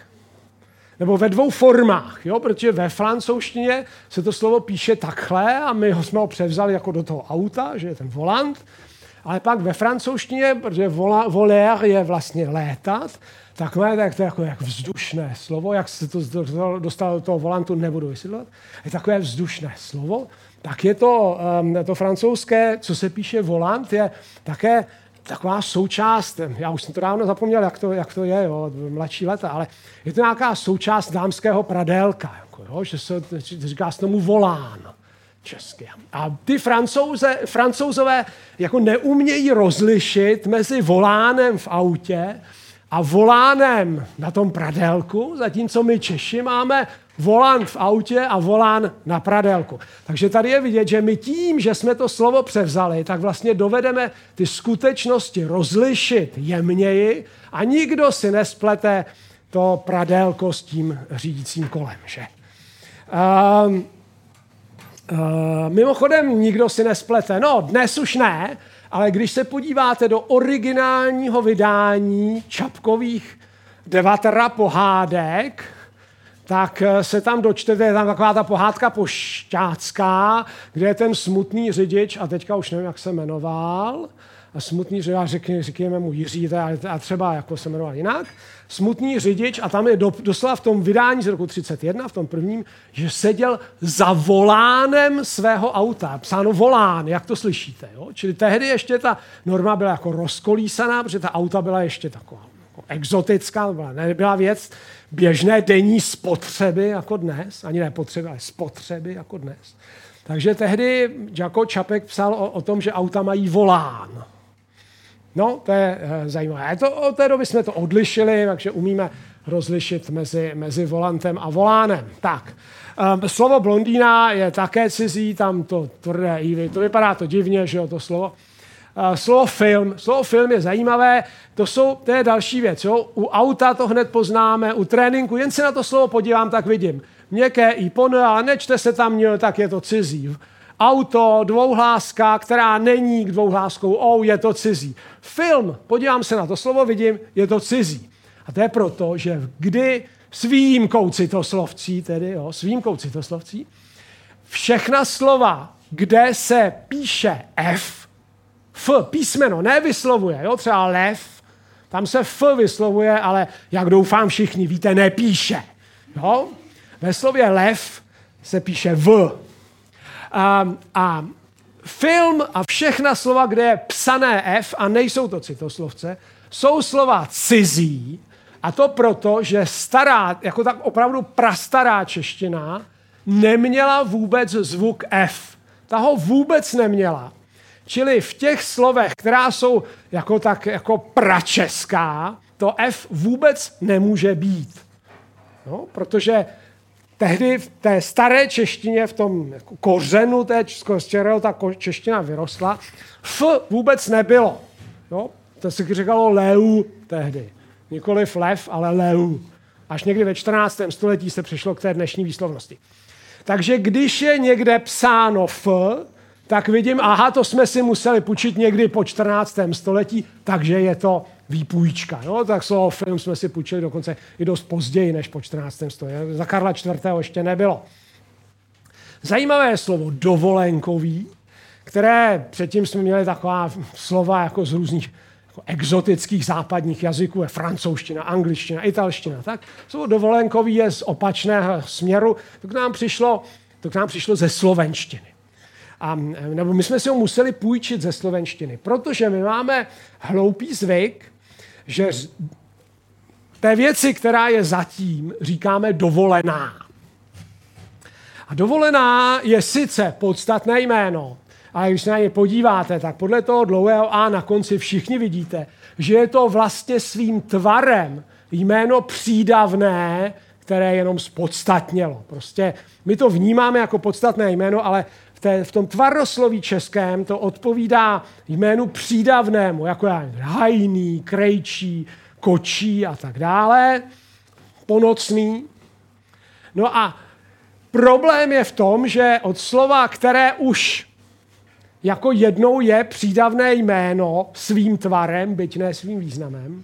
Nebo ve dvou formách, jo? protože ve francouzštině se to slovo píše takhle a my ho jsme ho převzali jako do toho auta, že je ten volant, ale pak ve francouzštině, protože voler je vlastně létat, tak má tak to jako jak vzdušné slovo, jak se to dostalo do toho volantu, nebudu vysvětlovat, je takové vzdušné slovo, tak je to, um, to francouzské, co se píše volant, je také taková součást, já už jsem to dávno zapomněl, jak to, jak to je, jo, mladší leta, ale je to nějaká součást dámského pradélka, jako, jo, že se říká se tomu volán česky. A ty francouze, francouzové jako neumějí rozlišit mezi volánem v autě a volánem na tom pradelku, zatímco my Češi máme volán v autě a volán na pradelku. Takže tady je vidět, že my tím, že jsme to slovo převzali, tak vlastně dovedeme ty skutečnosti rozlišit jemněji a nikdo si nesplete to pradelko s tím řídícím kolem. Že? Um, uh, mimochodem, nikdo si nesplete. No, dnes už ne, ale když se podíváte do originálního vydání Čapkových devatera pohádek, tak eh, se tam dočtete, je tam taková ta pohádka pošťácká, kde je ten smutný řidič, a teďka už nevím, jak se jmenoval, a smutný řidič, řekněme, řekněme mu Jiří, a třeba jako se jmenoval jinak, smutný řidič, a tam je do, doslova v tom vydání z roku 31, v tom prvním, že seděl za volánem svého auta. Psáno volán, jak to slyšíte. Jo? Čili tehdy ještě ta norma byla jako rozkolísaná, protože ta auta byla ještě taková jako exotická, byla, nebyla věc běžné denní spotřeby jako dnes, ani ne potřeby, ale spotřeby jako dnes. Takže tehdy Jako Čapek psal o, o tom, že auta mají volán. No, to je e, zajímavé. To, od té doby jsme to odlišili, takže umíme rozlišit mezi, mezi volantem a volánem. Tak, e, slovo blondýna je také cizí, tam to tvrdé ivy, to vypadá to divně, že jo, to slovo. Slovo film. Slovo film je zajímavé, to, jsou, to je další věc. Jo? U auta to hned poznáme, u tréninku, jen se na to slovo podívám, tak vidím. Měkké i pon, ale nečte se tam, tak je to cizí. Auto, dvouhláska, která není dvouhláskou, oh, je to cizí. Film, podívám se na to slovo, vidím, je to cizí. A to je proto, že kdy s výjimkou citoslovcí, tedy jo, s výjimkou citoslovcí, všechna slova, kde se píše F, F písmeno nevyslovuje, jo, třeba lev, tam se F vyslovuje, ale jak doufám všichni víte, nepíše. Jo? Ve slově lev se píše V. A, a film a všechna slova, kde je psané F a nejsou to citoslovce, jsou slova cizí a to proto, že stará, jako tak opravdu prastará čeština neměla vůbec zvuk F. Ta ho vůbec neměla. Čili v těch slovech, která jsou jako tak jako pračeská, to F vůbec nemůže být. No, protože tehdy v té staré češtině, v tom jako kořenu té, čeho ta čeština vyrostla, F vůbec nebylo. No, to se říkalo leu tehdy. Nikoliv lev, ale leu. Až někdy ve 14. století se přišlo k té dnešní výslovnosti. Takže když je někde psáno F, tak vidím, aha, to jsme si museli půjčit někdy po 14. století, takže je to výpůjčka. No, tak slovo film jsme si půjčili dokonce i dost později než po 14. století. Za Karla IV. ještě nebylo. Zajímavé je slovo dovolenkový, které předtím jsme měli taková slova jako z různých jako exotických západních jazyků, je francouzština, angličtina, italština. Tak slovo dovolenkový je z opačného směru, to k nám přišlo, to k nám přišlo ze slovenštiny. A, nebo my jsme si ho museli půjčit ze slovenštiny, protože my máme hloupý zvyk, že té věci, která je zatím, říkáme dovolená. A dovolená je sice podstatné jméno, ale když se na ně podíváte, tak podle toho dlouhého A na konci všichni vidíte, že je to vlastně svým tvarem jméno přídavné, které jenom spodstatnělo. Prostě my to vnímáme jako podstatné jméno, ale té, v tom tvarosloví českém to odpovídá jménu přídavnému, jako já hajný, krejčí, kočí a tak dále, ponocný. No a problém je v tom, že od slova, které už jako jednou je přídavné jméno svým tvarem, byť ne svým významem,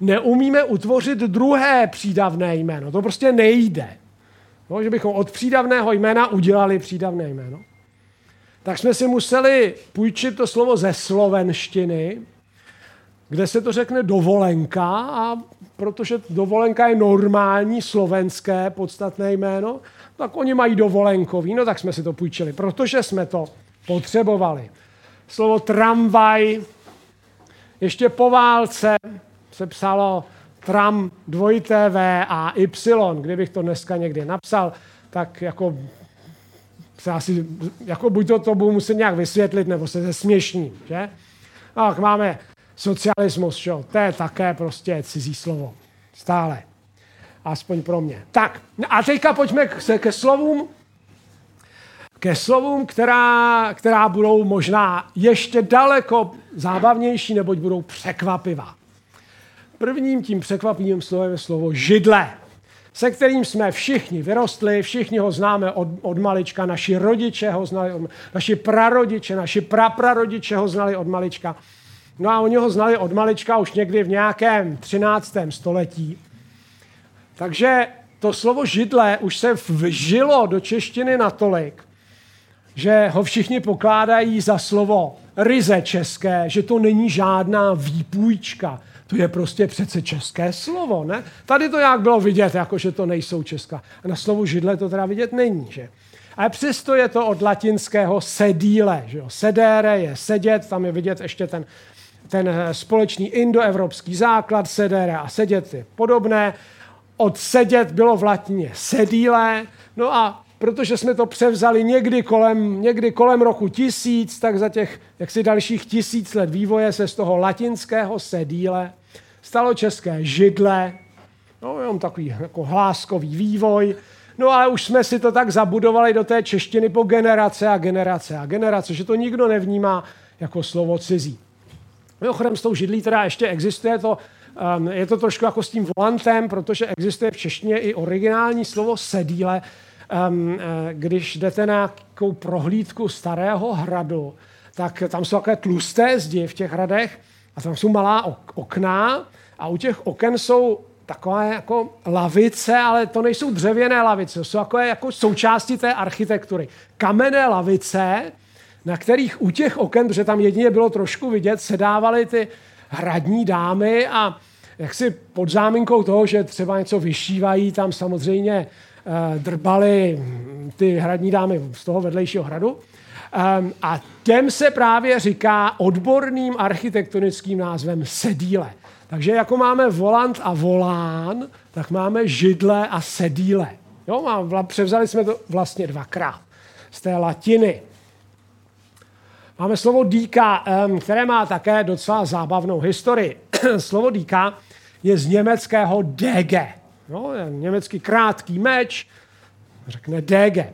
neumíme utvořit druhé přídavné jméno. To prostě nejde. No, že bychom od přídavného jména udělali přídavné jméno. Tak jsme si museli půjčit to slovo ze slovenštiny, kde se to řekne dovolenka a protože dovolenka je normální slovenské podstatné jméno, tak oni mají dovolenkový, no tak jsme si to půjčili, protože jsme to potřebovali. Slovo tramvaj, ještě po válce se psalo tram dvojité V a Y. Kdybych to dneska někdy napsal, tak jako se asi, jako buď to, to budu muset nějak vysvětlit, nebo se zesměšním, že? Tak máme socialismus, čo? to je také prostě cizí slovo. Stále. Aspoň pro mě. Tak, a teďka pojďme ke, ke slovům, ke slovům, která, která budou možná ještě daleko zábavnější, neboť budou překvapivá. Prvním tím překvapivým slovem je slovo židle, se kterým jsme všichni vyrostli, všichni ho známe od, od malička, naši rodiče ho znali, od, naši prarodiče, naši praprarodiče ho znali od malička. No a oni ho znali od malička už někdy v nějakém 13. století. Takže to slovo židle už se vžilo do češtiny natolik, že ho všichni pokládají za slovo ryze české, že to není žádná výpůjčka. To je prostě přece české slovo, ne? Tady to jak bylo vidět, jako že to nejsou česká. A na slovu židle to teda vidět není, že? Ale přesto je to od latinského sedíle, že jo? Sedere je sedět, tam je vidět ještě ten, ten eh, společný indoevropský základ, sedere a sedět je podobné. Od sedět bylo v latině sedíle, no a protože jsme to převzali někdy kolem, někdy kolem roku tisíc, tak za těch jaksi dalších tisíc let vývoje se z toho latinského sedíle stalo české židle, no jenom takový jako hláskový vývoj, no ale už jsme si to tak zabudovali do té češtiny po generace a generace a generace, že to nikdo nevnímá jako slovo cizí. Mimochodem s tou židlí teda ještě existuje to, um, je to trošku jako s tím volantem, protože existuje v češtině i originální slovo sedíle, když jdete na nějakou prohlídku starého hradu, tak tam jsou takové tlusté zdi v těch hradech a tam jsou malá okna a u těch oken jsou takové jako lavice, ale to nejsou dřevěné lavice, jsou takové jako součásti té architektury. Kamenné lavice, na kterých u těch oken, protože tam jedině bylo trošku vidět, sedávaly ty hradní dámy a jak si pod záminkou toho, že třeba něco vyšívají, tam samozřejmě Eh, drbali ty hradní dámy z toho vedlejšího hradu. A těm se právě říká odborným architektonickým názvem sedíle. Takže jako máme volant a volán, tak máme židle a sedíle. Jo, a převzali jsme to vlastně dvakrát z té latiny. Máme slovo dýka, které má také docela zábavnou historii. (clears throat) slovo dýka je z německého DG, No, německý krátký meč, řekne DG.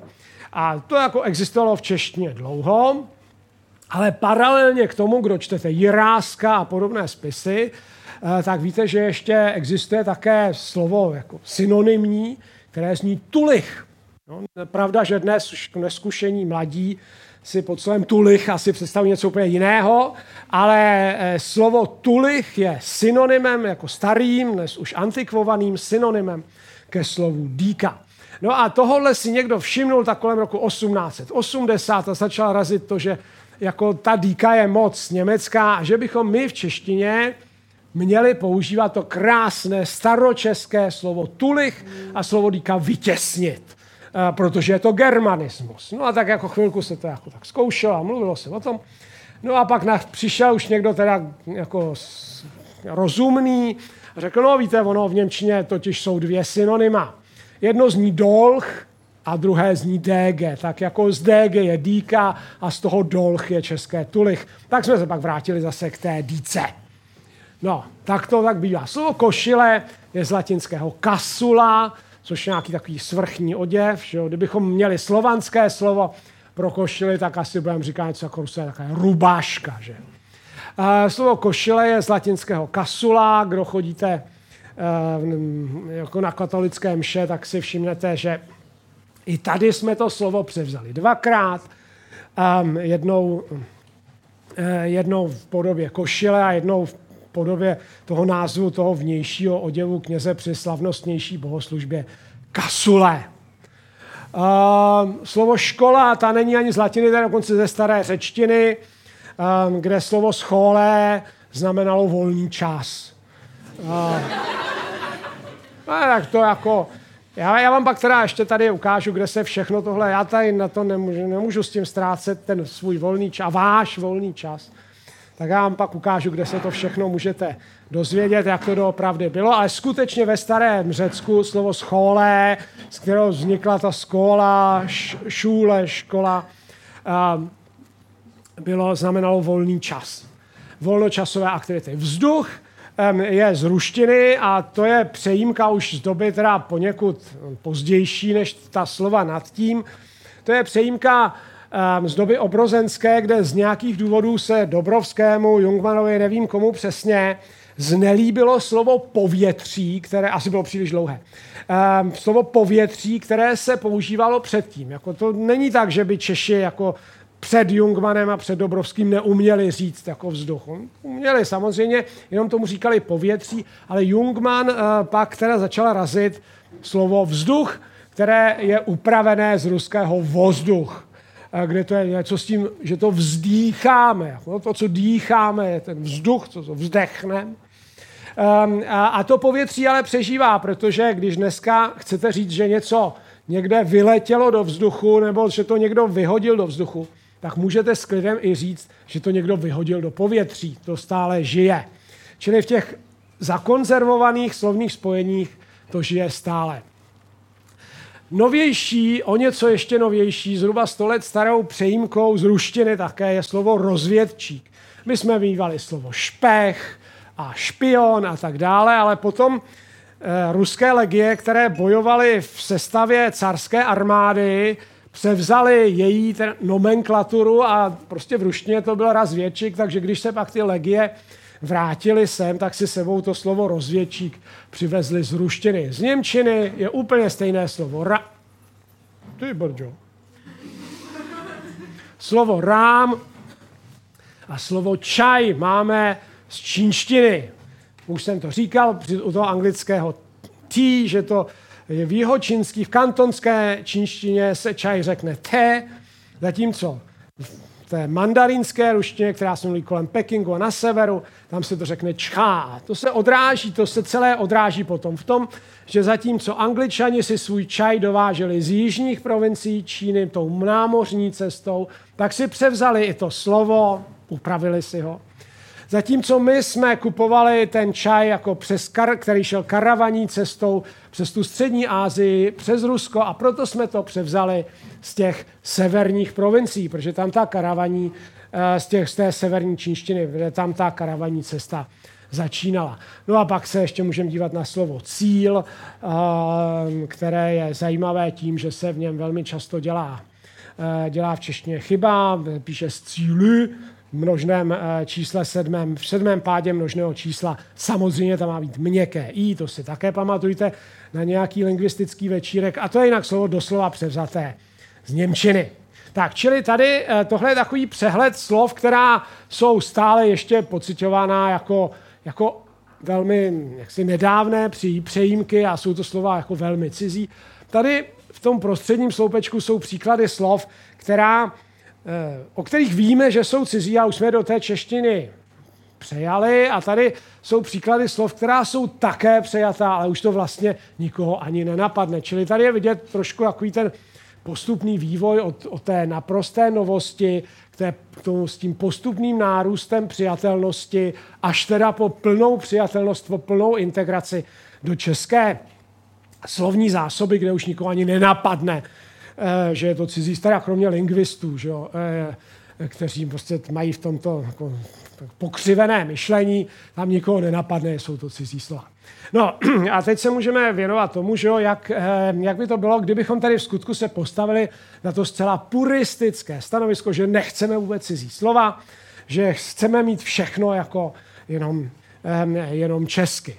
A to jako existovalo v češtině dlouho, ale paralelně k tomu, kdo čtete Jiráska a podobné spisy, eh, tak víte, že ještě existuje také slovo jako synonymní, které zní tulich. No, pravda, že dnes už neskušení mladí si pod slovem tulich asi představují něco úplně jiného, ale eh, slovo tulich je synonymem, jako starým, dnes už antikvovaným synonymem ke slovu dýka. No a tohohle si někdo všimnul tak kolem roku 1880 a začal razit to, že jako ta dýka je moc německá a že bychom my v češtině měli používat to krásné staročeské slovo tulich a slovo dýka vytěsnit, protože je to germanismus. No a tak jako chvilku se to jako tak zkoušelo a mluvilo se o tom. No a pak na, přišel už někdo teda jako rozumný a řekl, no víte, ono v Němčině totiž jsou dvě synonyma. Jedno zní dolch a druhé zní DG. Tak jako z DG je dýka a z toho dolch je české tulich. Tak jsme se pak vrátili zase k té dýce. No, tak to tak bývá. Slovo košile je z latinského kasula, což nějaký takový svrchní oděv. Že jo? Kdybychom měli slovanské slovo pro košili, tak asi budeme říkat něco jako rusé, taková rubáška. Že? Uh, slovo košile je z latinského kasula. Kdo chodíte uh, jako na katolické mše, tak si všimnete, že i tady jsme to slovo převzali dvakrát. Um, jednou, uh, jednou v podobě košile a jednou v podobě toho názvu toho vnějšího oděvu kněze při slavnostnější bohoslužbě kasule. Uh, slovo škola, ta není ani z latiny, to je dokonce ze staré řečtiny, um, kde slovo scholé znamenalo volný čas. Uh, tak to jako... Já, já vám pak teda ještě tady ukážu, kde se všechno tohle... Já tady na to nemůžu, nemůžu s tím ztrácet ten svůj volný čas, váš volný čas tak já vám pak ukážu, kde se to všechno můžete dozvědět, jak to doopravdy bylo. Ale skutečně ve starém Řecku slovo schole, z kterého vznikla ta škola, šůle, škola, bylo, znamenalo volný čas. Volnočasové aktivity. Vzduch je z ruštiny a to je přejímka už z doby teda poněkud pozdější než ta slova nad tím. To je přejímka Ehm, z doby obrozenské, kde z nějakých důvodů se Dobrovskému, Jungmanovi, nevím komu přesně, znelíbilo slovo povětří, které asi bylo příliš dlouhé. Um, slovo povětří, které se používalo předtím. Jako to není tak, že by Češi jako před Jungmanem a před Dobrovským neuměli říct jako vzduch. Uměli samozřejmě, jenom tomu říkali povětří, ale Jungman uh, pak teda začal razit slovo vzduch, které je upravené z ruského vozduch kde to je něco s tím, že to vzdýcháme. No, to, co dýcháme, je ten vzduch, co to vzdechneme. Um, a, a to povětří ale přežívá, protože když dneska chcete říct, že něco někde vyletělo do vzduchu nebo že to někdo vyhodil do vzduchu, tak můžete s klidem i říct, že to někdo vyhodil do povětří. To stále žije. Čili v těch zakonzervovaných slovních spojeních to žije stále. Novější, o něco ještě novější, zhruba 100 let starou přejímkou z ruštiny také je slovo rozvědčík. My jsme mývali slovo špech a špion a tak dále, ale potom eh, ruské legie, které bojovaly v sestavě carské armády, převzali její ten nomenklaturu a prostě v ruštině to byl razvědčík, takže když se pak ty legie vrátili sem, tak si sebou to slovo rozvědčík přivezli z ruštiny. Z Němčiny je úplně stejné slovo. Ra... Ty brďo. Slovo rám a slovo čaj máme z čínštiny. Už jsem to říkal u toho anglického tí, že to je v jihočínský, v kantonské čínštině se čaj řekne té, zatímco té mandarinské ruštině, která se mluví kolem Pekingu a na severu, tam se to řekne čchá. To se odráží, to se celé odráží potom v tom, že zatímco angličani si svůj čaj dováželi z jižních provincií Číny tou námořní cestou, tak si převzali i to slovo, upravili si ho. Zatímco my jsme kupovali ten čaj jako přes kar, který šel karavaní cestou přes tu střední Asii, přes Rusko a proto jsme to převzali z těch severních provincií, protože tam ta karavaní eh, z, těch, z té severní čínštiny, kde tam ta karavaní cesta začínala. No a pak se ještě můžeme dívat na slovo cíl, eh, které je zajímavé tím, že se v něm velmi často dělá eh, dělá v češtině chyba, píše z cíly, množném čísle sedmém, v sedmém pádě množného čísla. Samozřejmě tam má být měkké i, to si také pamatujte na nějaký lingvistický večírek. A to je jinak slovo doslova převzaté z Němčiny. Tak, čili tady eh, tohle je takový přehled slov, která jsou stále ještě pocitována jako, jako velmi jaksi nedávné při přejímky a jsou to slova jako velmi cizí. Tady v tom prostředním sloupečku jsou příklady slov, která, o kterých víme, že jsou cizí a už jsme do té češtiny přejali a tady jsou příklady slov, která jsou také přejatá, ale už to vlastně nikoho ani nenapadne. Čili tady je vidět trošku takový ten postupný vývoj od, od té naprosté novosti k, té, k tomu s tím postupným nárůstem přijatelnosti až teda po plnou přijatelnost, po plnou integraci do české slovní zásoby, kde už nikoho ani nenapadne, eh, že je to cizí stará, kromě lingvistů, že jo, eh, kteří prostě mají v tomto jako pokřivené myšlení, tam nikoho nenapadne, jsou to cizí slova. No (clears throat) a teď se můžeme věnovat tomu, že jo, jak, eh, jak by to bylo, kdybychom tady v skutku se postavili na to zcela puristické stanovisko, že nechceme vůbec cizí slova, že chceme mít všechno jako jenom, eh, jenom česky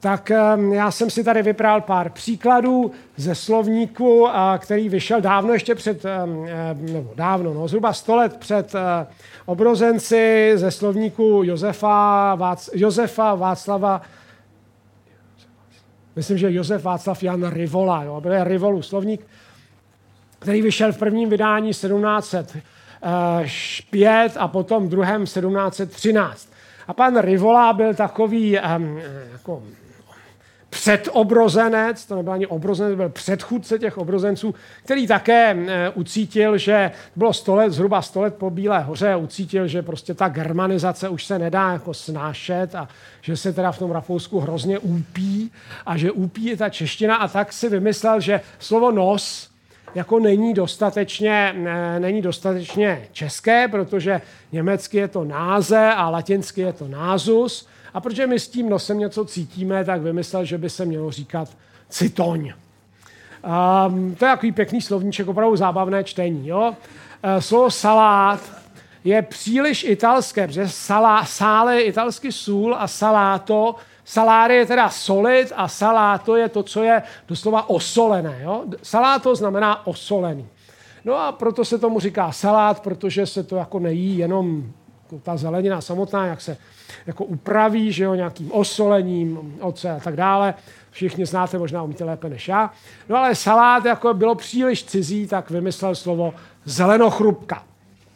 tak já jsem si tady vypral pár příkladů ze slovníku, který vyšel dávno ještě před, nebo dávno, no, zhruba 100 let před eh, obrozenci ze slovníku Josefa, Vác, Josefa Václava, myslím, že Josef Václav Jan Rivola, jo, byl Rivolu slovník, který vyšel v prvním vydání 1705 a potom v druhém 1713. A pan Rivola byl takový um, jako předobrozenec, to nebyl ani obrozenec, byl předchůdce těch obrozenců, který také eh, ucítil, že bylo 100 let, zhruba 100 let po Bílé hoře, ucítil, že prostě ta germanizace už se nedá jako snášet a že se teda v tom Rakousku hrozně úpí a že úpí je ta čeština. A tak si vymyslel, že slovo nos jako není dostatečně, ne, není dostatečně české, protože německy je to náze a latinsky je to názus, a protože my s tím nosem něco cítíme, tak vymyslel, že by se mělo říkat citoň. Um, to je takový pěkný slovníček, opravdu zábavné čtení. Jo? Uh, slovo salát je příliš italské, protože salá, sále je italsky sůl a saláto, saláry je teda solit a saláto je to, co je doslova osolené. Jo? Saláto znamená osolený. No a proto se tomu říká salát, protože se to jako nejí jenom ta zelenina samotná, jak se jako upraví, že jo, nějakým osolením, oce a tak dále. Všichni znáte, možná umíte lépe než já. No ale salát jako bylo příliš cizí, tak vymyslel slovo zelenochrupka.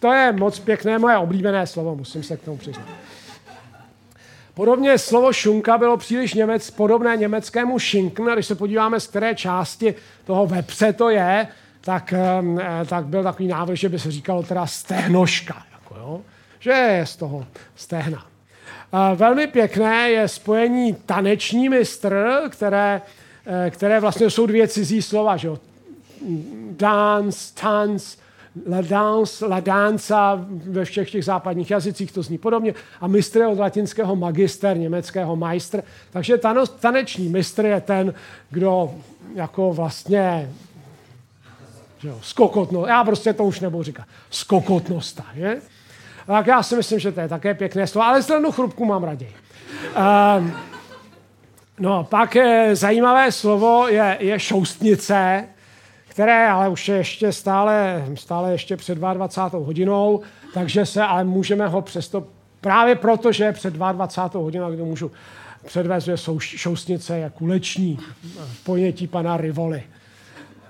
To je moc pěkné, moje oblíbené slovo, musím se k tomu přiznat. Podobně slovo šunka bylo příliš němec, podobné německému šinkn. Když se podíváme, z které části toho vepře to je, tak, eh, tak byl takový návrh, že by se říkalo teda stehnoška. Jako jo? Že je z toho stehna. Velmi pěkné je spojení taneční mistr, které, eh, které vlastně jsou dvě cizí slova, že jo? Dance, tanc, la dance, la danza ve všech těch západních jazycích to zní podobně. A mistr je od latinského magister, německého majstr. Takže taneční mistr je ten, kdo jako vlastně že jo, skokotno, já prostě to už nebudu říkat, skokotnosta, je? Tak já si myslím, že to je také pěkné slovo, ale zelenou chrupku mám raději. Um, no, pak je, zajímavé slovo je, je šoustnice, které ale už je ještě stále, stále ještě před 22. hodinou, takže se ale můžeme ho přesto, právě proto, že je před 22. hodinou, kdy můžu předvést, že šoustnice je kuleční v pojetí pana Rivoli.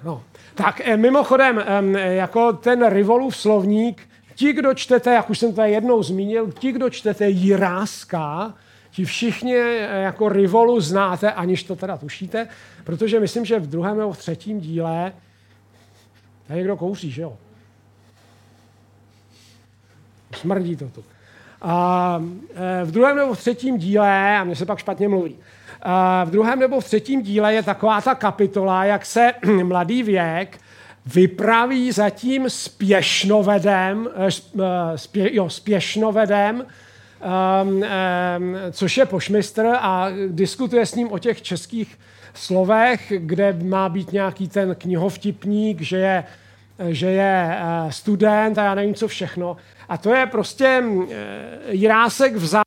No. Tak eh, mimochodem, jako ten Rivolův slovník Ti, kdo čtete, jak už jsem to jednou zmínil, ti, kdo čtete Jiráska, ti všichni eh, jako Rivolu znáte, aniž to teda tušíte, protože myslím, že v druhém nebo v třetím díle tady někdo kouří, že jo? Smrdí to tu. A eh, v druhém nebo v třetím díle, a mně se pak špatně mluví, a v druhém nebo v třetím díle je taková ta kapitola, jak se (clears throat) mladý věk vypraví zatím spěšnovedem, eh, eh, spě, jo, spěšnovedem, um, um, což je pošmistr a diskutuje s ním o těch českých slovech, kde má být nějaký ten knihovtipník, že je, že je eh, student a já nevím, co všechno. A to je prostě, Jirásek vzal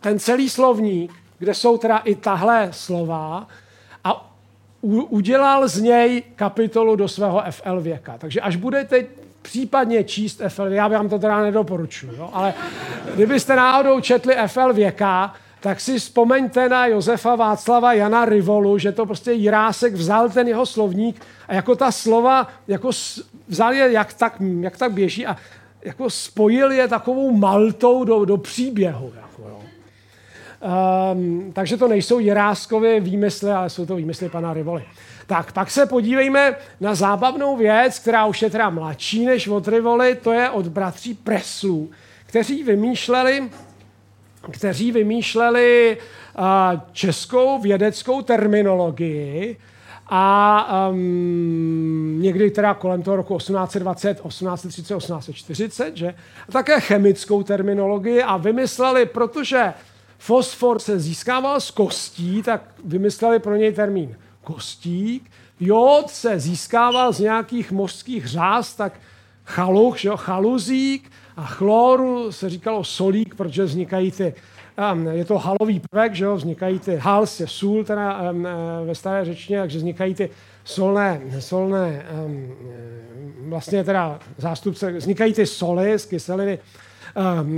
ten celý slovník, kde jsou teda i tahle slova udělal z něj kapitolu do svého FL věka. Takže až budete případně číst FL, já vám to teda nedoporučuji, ale kdybyste náhodou četli FL věka, tak si vzpomeňte na Josefa Václava Jana Rivolu, že to prostě Jirásek vzal ten jeho slovník a jako ta slova jako vzal je, jak tak, jak tak běží a jako spojil je takovou maltou do, do příběhu. Jo. Um, takže to nejsou Jiráskovy výmysly, ale jsou to výmysly pana Rivoli. Tak, pak se podívejme na zábavnou věc, která už je teda mladší než od Rivoli, to je od bratří Preslů, kteří vymýšleli, kteří vymýšleli uh, českou vědeckou terminologii, a um, někdy teda kolem toho roku 1820, 1830, 1840, že? A také chemickou terminologii a vymysleli, protože fosfor se získával z kostí, tak vymysleli pro něj termín kostík. Jod se získával z nějakých mořských řáz, tak chaluch, že jo, chaluzík a chloru se říkalo solík, protože vznikají ty je to halový prvek, že jo, vznikají ty, hals je sůl teda ve staré řečtině, takže vznikají ty solné, solné vlastně teda zástupce, vznikají ty soly z kyseliny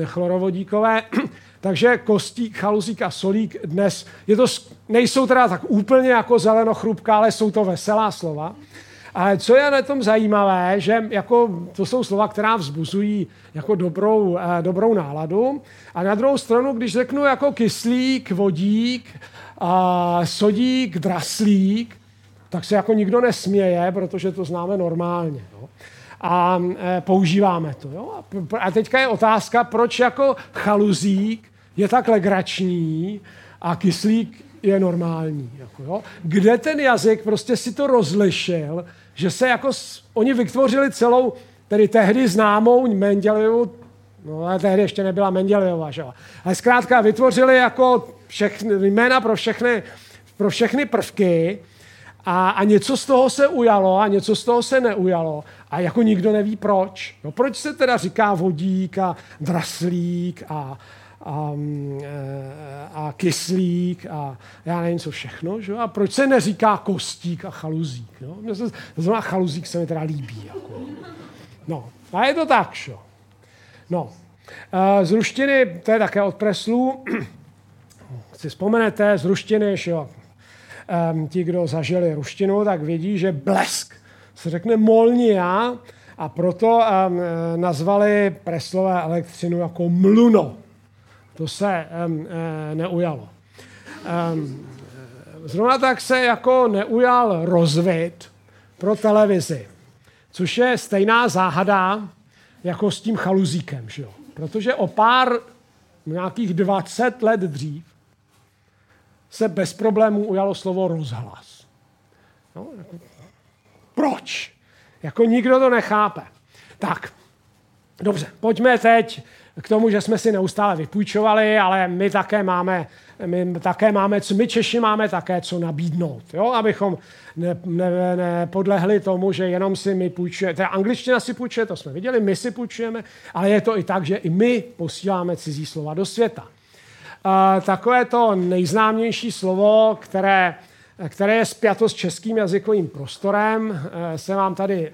chlorovodíkové, takže kostík, chaluzík a solík dnes, je to, nejsou teda tak úplně jako zelenochrupka, ale jsou to veselá slova. Ale co je na tom zajímavé, že jako to jsou slova, která vzbuzují jako dobrou, eh, dobrou náladu. A na druhou stranu, když řeknu jako kyslík, vodík, a sodík, draslík, tak se jako nikdo nesměje, protože to známe normálně. Jo. A e, používáme to. Jo. A teďka je otázka, proč jako chaluzík je tak legrační a kyslík je normální. Jako, jo. Kde ten jazyk prostě si to rozlišil, že se jako, oni vytvořili celou, tedy tehdy známou Mendelovu, no ale tehdy ještě nebyla Mendelejova, že jo. Ale zkrátka vytvořili jako všechny, jména pro všechny, pro všechny prvky a, a něco z toho se ujalo a něco z toho se neujalo. A jako nikdo neví proč. No proč se teda říká vodík a draslík a, a, eh, a kyslík a já nevím co všechno. Že? A proč se neříká kostík a chaluzík? No? Mně se, zrovna chaluzík se mi teda líbí. Jako. No, a je to tak. Že? No, eh, z ruštiny, to je také od Preslu, si vzpomenete, z ruštiny, že jo, um, ti, kdo zažili ruštinu, tak vědí, že blesk se řekne molnia a proto um, nazvali Preslové elektřinu jako mluno. To se um, neujalo. Um, zrovna tak se jako neujal rozvid pro televizi, což je stejná záhada jako s tím chaluzíkem. Že jo? Protože o pár, nějakých 20 let dřív, se bez problémů ujalo slovo rozhlas. No, jako, proč? Jako nikdo to nechápe. Tak, dobře, pojďme teď k tomu, že jsme si neustále vypůjčovali, ale my také máme, my také máme, co my Češi máme také co nabídnout, jo? abychom nepodlehli ne, ne tomu, že jenom si my půjčujeme, teda angličtina si půjčuje, to jsme viděli, my si půjčujeme, ale je to i tak, že i my posíláme cizí slova do světa. Takové to nejznámější slovo, které, které je spjato s českým jazykovým prostorem, uh, se vám tady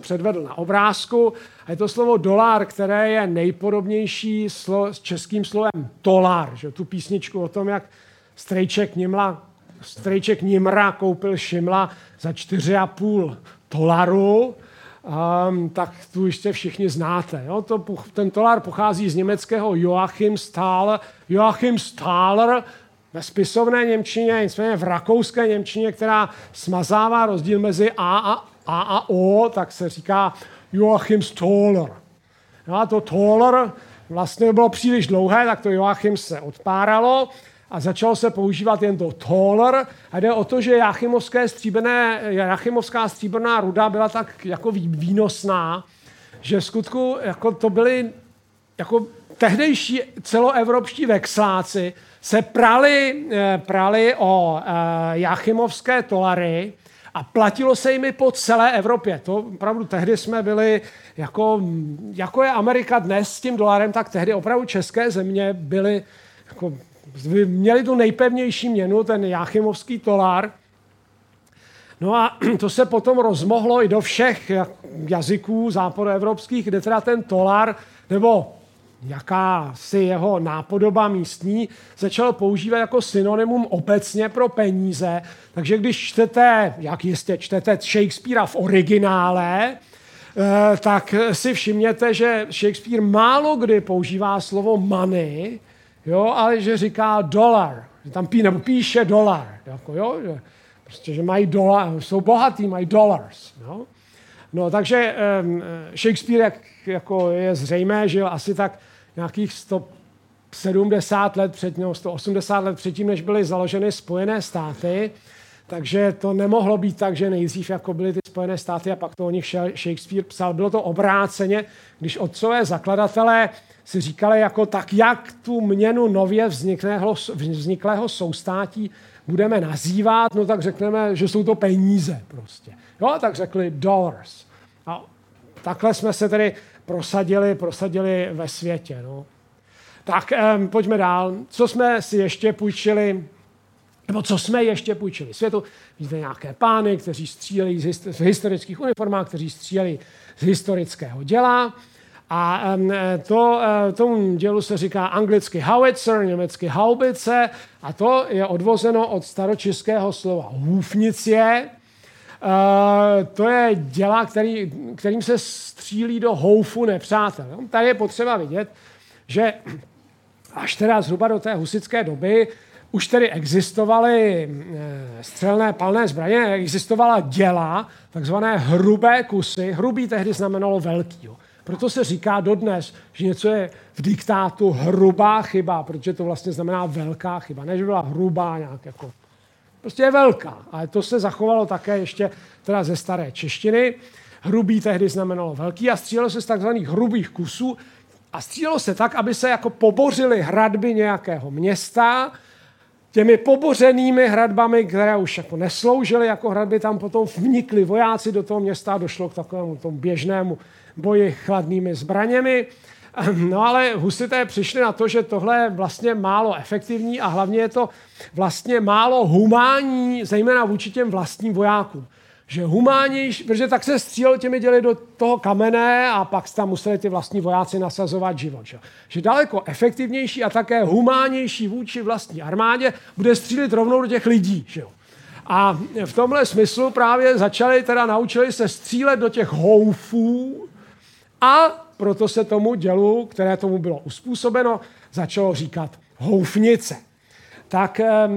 předvedl na obrázku. A je to slovo dolar, které je nejpodobnější slo, s českým slovem tolar. Že? Tu písničku o tom, jak strejček Nimla, strejček Nimra koupil Šimla za 4,5 dolaru, um, tak tu jistě všichni znáte. Jo? To, ten tolar pochází z německého Joachim Stahl, Joachim Stahler, ve spisovné Němčině, nicméně v rakouské Němčině, která smazává rozdíl mezi A a a a O, tak se říká Joachim Stoller. No a to Toller vlastně bylo příliš dlouhé, tak to Joachim se odpáralo a začalo se používat jen to Toller. A jde o to, že Jachimovské stříbrné, Jachimovská stříbrná ruda byla tak jako výnosná, že v skutku jako to byly jako tehdejší celoevropští vexláci se prali, eh, prali o eh, Jachimovské tolary a platilo se jimi po celé Evropě. To opravdu tehdy jsme byli, jako, jako je Amerika dnes s tím dolarem, tak tehdy opravdu české země byly, jako, měli tu nejpevnější měnu, ten Jáchymovský dolar. No a (clears throat) to se potom rozmohlo i do všech jazyků západoevropských, kde teda ten tolar, nebo jaká si jeho nápodoba místní, začal používat jako synonymum obecně pro peníze. Takže když čtete, jak jistě čtete Shakespearea v originále, eh, tak si všimněte, že Shakespeare málo kdy používá slovo money, jo, ale že říká dolar. Že tam pí, nebo píše dolar. Jako, jo, že, prostě, že mají dolar, jsou bohatí, mají dollars. Jo. No, takže um, Shakespeare, jak, jako je zřejmé, žil asi tak nějakých 170 let před, no, 180 let předtím, než byly založeny Spojené státy. Takže to nemohlo být tak, že nejdřív jako byly ty Spojené státy a pak to o nich Shakespeare psal. Bylo to obráceně, když otcové zakladatelé si říkali jako tak, jak tu měnu nově vzniklého, vzniklého soustátí budeme nazývat, no tak řekneme, že jsou to peníze prostě. Jo, tak řekli dollars. A takhle jsme se tedy prosadili, prosadili ve světě. No. Tak um, pojďme dál. Co jsme si ještě půjčili, nebo co jsme ještě půjčili světu? Vidíte nějaké pány, kteří stříleli z historických uniformách, kteří stříleli z historického děla. A um, to, uh, tomu dělu se říká anglicky howitzer, německy haubice a to je odvozeno od staročeského slova hůfnicie, Uh, to je děla, který, kterým se střílí do houfu nepřátel. Jo? Tady je potřeba vidět, že až teda zhruba do té husické doby už tedy existovaly střelné palné zbraně, existovala děla, takzvané hrubé kusy. Hrubý tehdy znamenalo velký. Jo. Proto se říká dodnes, že něco je v diktátu hrubá chyba, protože to vlastně znamená velká chyba. Ne, že byla hrubá nějak jako Prostě je velká. Ale to se zachovalo také ještě teda ze staré češtiny. Hrubý tehdy znamenalo velký a střílelo se z takzvaných hrubých kusů a střílelo se tak, aby se jako pobořily hradby nějakého města, těmi pobořenými hradbami, které už jako nesloužily jako hradby, tam potom vnikli vojáci do toho města a došlo k takovému tomu běžnému boji chladnými zbraněmi. No ale husité přišli na to, že tohle je vlastně málo efektivní a hlavně je to vlastně málo humánní, zejména vůči těm vlastním vojákům. Že humánnější, protože tak se střílel těmi děli do toho kamene a pak tam museli ty vlastní vojáci nasazovat život. Že, že daleko efektivnější a také humánnější vůči vlastní armádě bude střílit rovnou do těch lidí. Že A v tomhle smyslu právě začali, teda naučili se střílet do těch houfů a proto se tomu dělu, které tomu bylo uspůsobeno, začalo říkat houfnice. Tak e,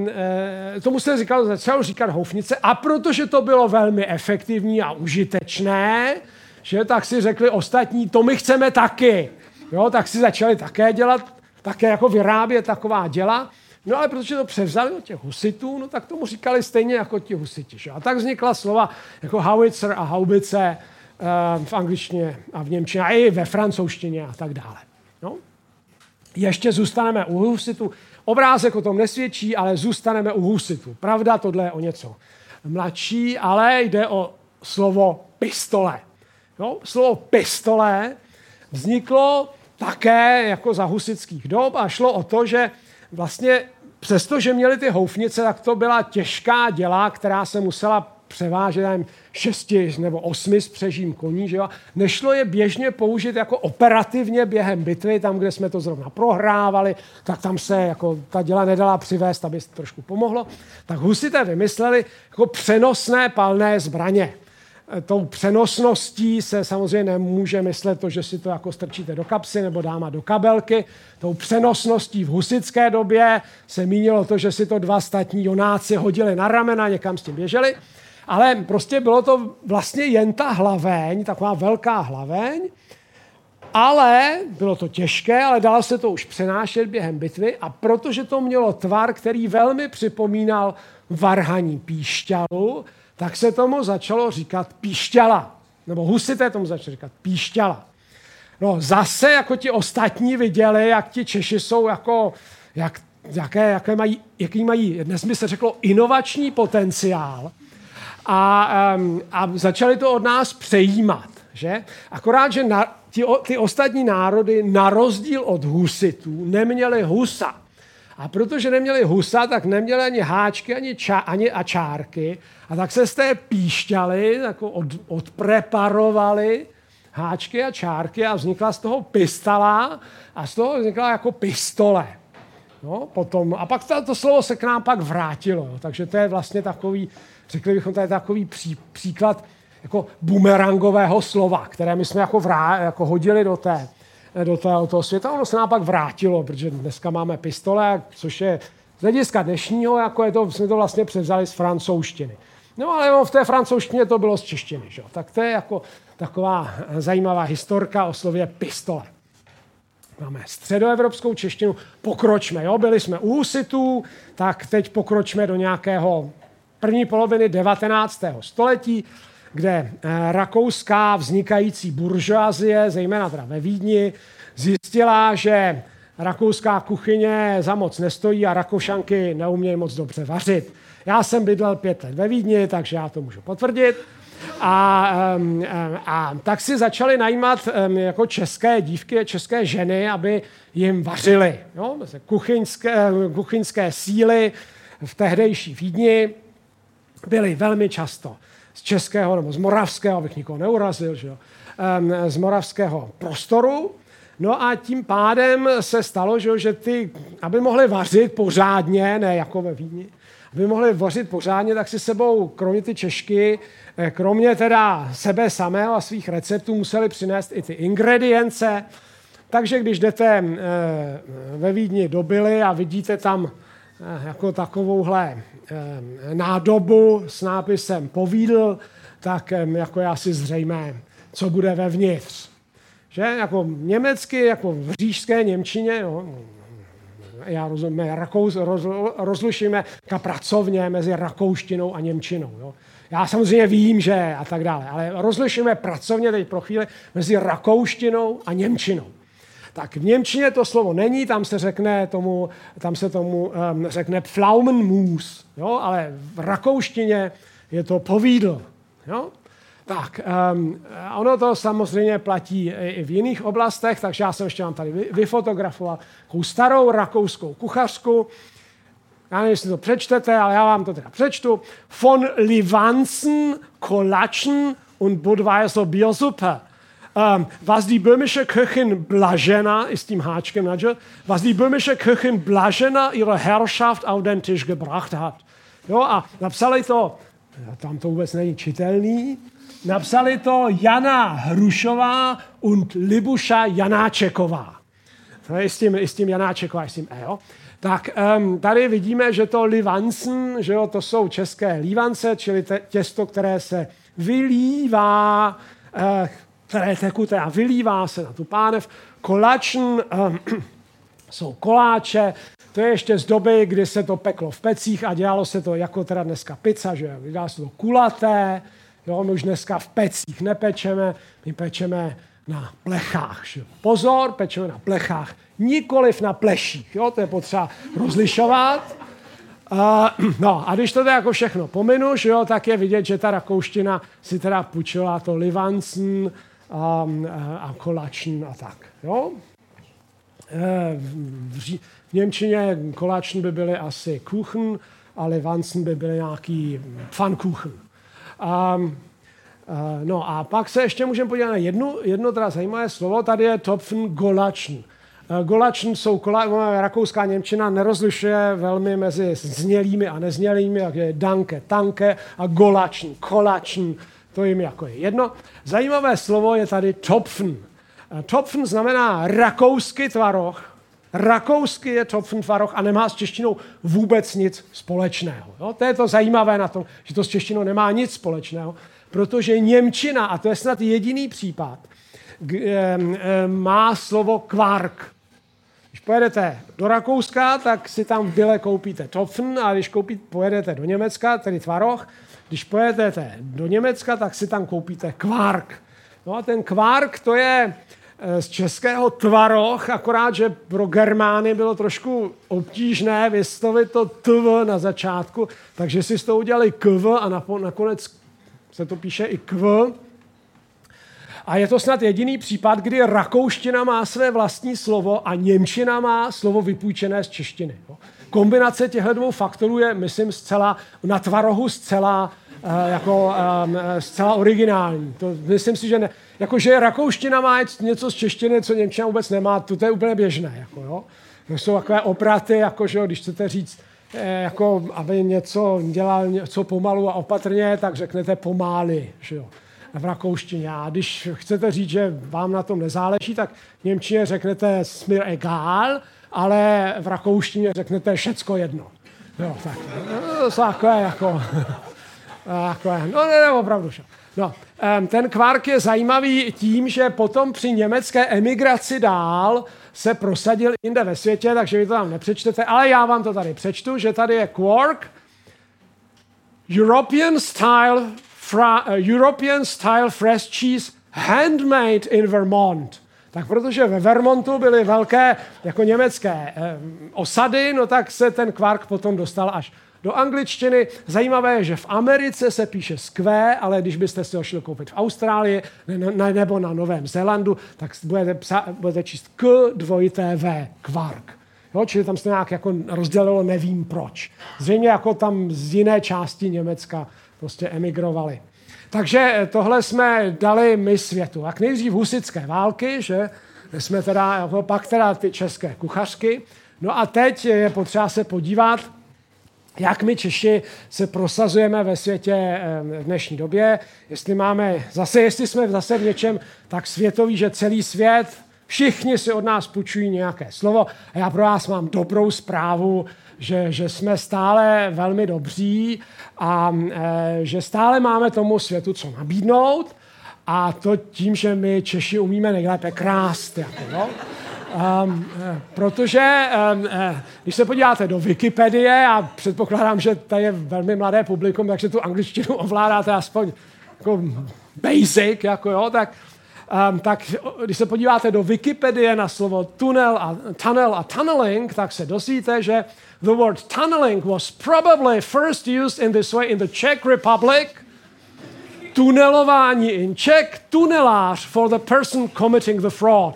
tomu se říkal, začalo říkat houfnice a protože to bylo velmi efektivní a užitečné, že tak si řekli ostatní, to my chceme taky. Jo, tak si začali také dělat, také jako vyrábět taková děla. No ale protože to převzali od těch husitů, no tak tomu říkali stejně jako ti husiti. Že? A tak vznikla slova jako howitzer a haubice, v angličtině a v němčině a i ve francouzštině a tak dále. No. Ještě zůstaneme u husitu. Obrázek o tom nesvědčí, ale zůstaneme u husitu. Pravda, tohle je o něco mladší, ale jde o slovo pistole. No, slovo pistole vzniklo také jako za husických dob a šlo o to, že vlastně přestože měli ty houfnice, tak to byla těžká děla, která se musela převážet šesti nebo osmi spřežím koní, že jo? nešlo je běžně použít jako operativně během bitvy, tam, kde jsme to zrovna prohrávali, tak tam se jako ta děla nedala přivést, aby se trošku pomohlo. Tak husité vymysleli jako přenosné palné zbraně. E, tou přenosností se samozřejmě nemůže myslet to, že si to jako strčíte do kapsy nebo dáma do kabelky. Tou přenosností v husické době se mínilo to, že si to dva statní jonáci hodili na ramena, někam s tím běželi. Ale prostě bylo to vlastně jen ta hlaveň, taková velká hlaveň, ale bylo to těžké, ale dalo se to už přenášet během bitvy a protože to mělo tvar, který velmi připomínal varhaní píšťalu, tak se tomu začalo říkat píšťala. Nebo husité tomu začali říkat píšťala. No zase jako ti ostatní viděli, jak ti Češi jsou jako, jak, jaké, jaké mají, jaký mají, dnes by se řeklo, inovační potenciál, a, a začali to od nás přejímat. Že? Akorát, že na, ti, ty ostatní národy, na rozdíl od husitů, neměli husa. A protože neměli husa, tak neměli ani háčky, ani, ča, ani a čárky. A tak se z té píšťaly jako od, odpreparovali háčky a čárky a vznikla z toho pistola a z toho vznikla jako pistole. No, potom, a pak to, to slovo se k nám pak vrátilo. Takže to je vlastně takový, řekli bychom, to je takový pří, příklad jako bumerangového slova, které my jsme jako, vrá, jako hodili do té, do toho, toho světa. Ono se nám pak vrátilo, protože dneska máme pistole, což je z hlediska dnešního, jako je to, jsme to vlastně převzali z francouzštiny. No ale v té francouzštině to bylo z češtiny. Že? Tak to je jako taková zajímavá historka o slově pistole. Máme středoevropskou češtinu, pokročme, jo? byli jsme u husitů, tak teď pokročme do nějakého první poloviny 19. století, kde eh, rakouská vznikající buržoazie, zejména teda ve Vídni, zjistila, že rakouská kuchyně za moc nestojí a rakošanky neumějí moc dobře vařit. Já jsem bydlel pět let ve Vídni, takže já to můžu potvrdit. A, a, a tak si začali najímat jako české dívky, české ženy, aby jim vařily. Jo? Kuchyňské, kuchyňské síly v tehdejší Vídni byly velmi často z českého nebo z moravského, abych nikoho neurazil, že jo? z moravského prostoru. No a tím pádem se stalo, že, že ty, aby mohli vařit pořádně, ne jako ve Vídni, aby mohli vařit pořádně, tak si sebou, kromě ty češky, eh, kromě teda sebe samého a svých receptů, museli přinést i ty ingredience. Takže když jdete eh, ve Vídni do Byly a vidíte tam eh, jako takovouhle nádobu s nápisem povídl, tak jako je asi zřejmé, co bude vevnitř. Že? Jako německy, jako v říšské Němčině, jo, já rozumím, Rakous, roz, rozlišíme pracovně mezi rakouštinou a němčinou. Jo. Já samozřejmě vím, že a tak dále, ale rozlišíme pracovně teď pro chvíli mezi rakouštinou a němčinou. Tak v Němčině to slovo není, tam se řekne tomu, tam se tomu um, řekne Pflaumenmus, jo, ale v rakouštině je to povídl. Jo? Tak, um, ono to samozřejmě platí i v jiných oblastech, takže já jsem ještě vám tady vyfotografoval takovou starou rakouskou kuchařku. Já nevím, jestli to přečtete, ale já vám to teda přečtu. Von Livanzen, Kolatschen und Budweiser Biersuppe. Um, was die böhmische Köchin Blažena, ist háčkem, nadže, was die böhmische Köchin Blažena ihre Herrschaft auf den Tisch gebracht hat. Jo, a napsali to, tam to vůbec není čitelný, Napsali to Jana Hrušová und Libuša Janáčeková. To je s tím, s tím Janáčeková, s tím E, jo? Tak um, tady vidíme, že to livansen, že jo, to jsou české lívance, čili te, těsto, které se vylívá, uh, které tekuté a vylívá se na tu pánev. Kolačn um, (clears throat) jsou koláče, to je ještě z doby, kdy se to peklo v pecích a dělalo se to jako teda dneska pizza, že dělalo se to kulaté, Jo, my už dneska v pecích nepečeme, my pečeme na plechách. Že? Pozor, pečeme na plechách, nikoliv na pleších. Jo? To je potřeba rozlišovat. Uh, no a když to jako všechno pominu, že jo, tak je vidět, že ta rakouština si teda půjčila to livancen um, a kolačn a tak. Jo? E, v, v Němčině kolačn by byly asi kuchen, a livancen by byly nějaký pfannkuchen. Um, uh, no a pak se ještě můžeme podívat na jednu, jedno teda zajímavé slovo, tady je Topfen Golačn. Uh, Golačn jsou kola, rakouská Němčina nerozlišuje velmi mezi znělými a neznělými, jak je danke, tanke a golačn, kolačn, to jim jako je jedno. Zajímavé slovo je tady Topfen. Uh, Topfen znamená rakouský tvaroh, Rakousky je Topfentvaroch a nemá s češtinou vůbec nic společného. Jo? To je to zajímavé na tom, že to s češtinou nemá nic společného, protože Němčina, a to je snad jediný případ, má slovo kvark. Když pojedete do Rakouska, tak si tam v Bile koupíte Topfen a když koupí, pojedete do Německa, tedy tvaroch, když pojedete do Německa, tak si tam koupíte kvark. No a ten kvark to je Eh, z českého tvaroch, akorát, že pro Germány bylo trošku obtížné vyslovit to tv na začátku, takže si z toho udělali kv a nakonec se to píše i kv. A je to snad jediný případ, kdy rakouština má své vlastní slovo a němčina má slovo vypůjčené z češtiny. Kombinace těchto dvou faktorů je, myslím, zcela na tvarohu zcela uh, jako um, zcela originální. To myslím si, že ne. Jakože rakouština má něco z češtiny, co němčina vůbec nemá, to je úplně běžné. Jako, jo. To jsou takové opraty, jakože když chcete říct, eh, jako, aby něco dělal něco pomalu a opatrně, tak řeknete pomály. Že jo v rakouštině. A když chcete říct, že vám na tom nezáleží, tak v Němčině řeknete smir egal, ale v rakouštině řeknete všecko jedno. Jo, tak. No, to jako... (laughs) takové, no ne, ne, opravdu. No, ten kvark je zajímavý tím, že potom při německé emigraci dál se prosadil jinde ve světě, takže vy to tam nepřečtete, ale já vám to tady přečtu, že tady je quark, European style fra, uh, European style fresh cheese handmade in Vermont. Tak protože ve Vermontu byly velké jako německé eh, osady, no tak se ten kvark potom dostal až do angličtiny. Zajímavé je, že v Americe se píše skvé, ale když byste si ho šli koupit v Austrálii ne, nebo na Novém Zélandu, tak budete, psa, budete číst k dvojité V, kvark. Jo, čili tam se nějak jako rozdělilo, nevím proč. Zřejmě jako tam z jiné části Německa prostě emigrovali. Takže eh, tohle jsme dali my světu. Jak nejdřív husické války, že jsme teda, jako pak teda ty české kuchařky. No a teď je potřeba se podívat, jak my Češi se prosazujeme ve světě eh, v dnešní době. Jestli máme, zase jestli jsme zase v něčem tak světový, že celý svět, všichni si od nás půjčují nějaké slovo. A já pro vás mám dobrou zprávu, že, že jsme stále velmi dobří a e, že stále máme tomu světu co nabídnout a to tím, že my Češi umíme nejlépe krást. Jako, no? Um, protože um, když se podíváte do Wikipedie, a předpokládám, že to je velmi mladé publikum, takže tu angličtinu ovládáte aspoň jako basic, jako jo, tak, um, tak když se podíváte do Wikipedie na slovo tunel a, tunnel a tunneling, tak se dozvíte, že The word tunneling was probably first used in this way in the Czech Republic. Tunelování in Czech, tunelář for the person committing the fraud.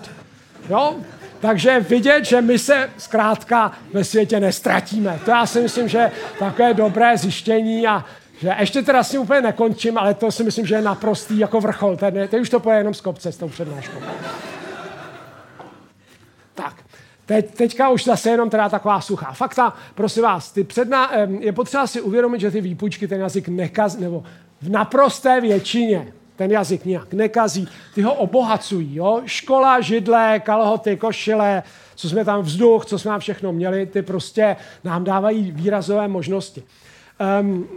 Jo? Takže vidět, že my se zkrátka ve světě nestratíme. To já si myslím, že takové dobré zjištění a že ještě teda s tím úplně nekončím, ale to si myslím, že je naprostý jako vrchol. Teď už to poje jenom z kopce s tou přednáškou. Tak, Teď, teďka už zase jenom teda taková suchá fakta. Prosím vás, ty předná, je potřeba si uvědomit, že ty výpůjčky ten jazyk nekazí, nebo v naprosté většině ten jazyk nějak nekazí, ty ho obohacují. Jo? Škola, židle, kalhoty, košile, co jsme tam vzduch, co jsme tam všechno měli, ty prostě nám dávají výrazové možnosti. Um,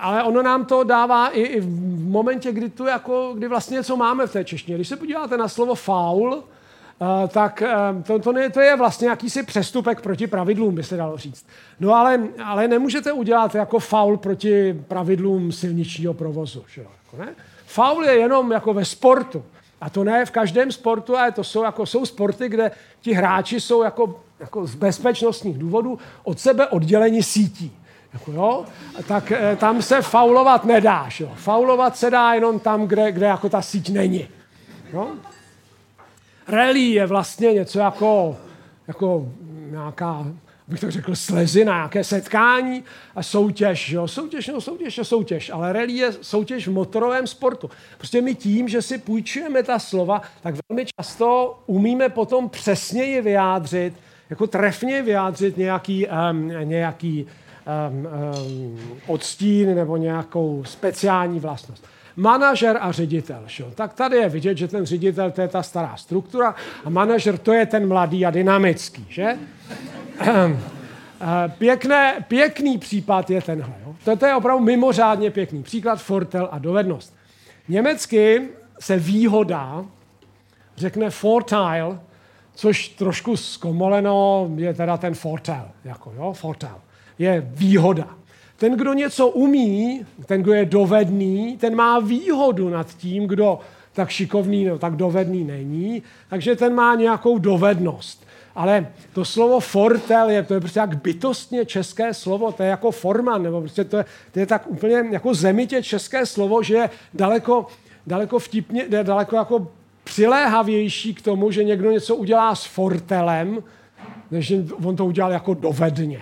ale ono nám to dává i, i v momentě, kdy, tu jako, kdy vlastně něco máme v té češtině. Když se podíváte na slovo faul, Uh, tak uh, to, to, ne, to je vlastně jakýsi přestupek proti pravidlům, by se dalo říct. No ale, ale nemůžete udělat jako faul proti pravidlům silničního provozu. Že? Jako ne? Faul je jenom jako ve sportu. A to ne v každém sportu, ale to jsou, jako, jsou sporty, kde ti hráči jsou jako, jako z bezpečnostních důvodů od sebe oddělení sítí. Jako jo? Tak e, tam se faulovat nedá. Že? Faulovat se dá jenom tam, kde, kde jako ta síť není. Jo? Rally je vlastně něco jako, jako nějaká, bych tak řekl, slezina, nějaké setkání a soutěž. Jo? Soutěž, no soutěž je soutěž, ale rally je soutěž v motorovém sportu. Prostě my tím, že si půjčujeme ta slova, tak velmi často umíme potom přesněji vyjádřit, jako trefně vyjádřit nějaký, um, nějaký um, um, odstín nebo nějakou speciální vlastnost manažer a ředitel. Šo? Tak tady je vidět, že ten ředitel to je ta stará struktura a manažer to je ten mladý a dynamický. Že? Eh, pěkné, pěkný případ je tenhle. Jo? Toto je opravdu mimořádně pěkný příklad, fortel a dovednost. Německy se výhoda řekne fortile, což trošku zkomoleno je teda ten fortel. Jako, jo? Fortel. Je výhoda. Ten, kdo něco umí, ten, kdo je dovedný, ten má výhodu nad tím, kdo tak šikovný, no, tak dovedný není, takže ten má nějakou dovednost. Ale to slovo fortel je, to je prostě jak bytostně české slovo, to je jako forman, nebo prostě to je, to je tak úplně jako zemitě české slovo, že je daleko, daleko vtipně, daleko jako přiléhavější k tomu, že někdo něco udělá s fortelem, než on to udělal jako dovedně.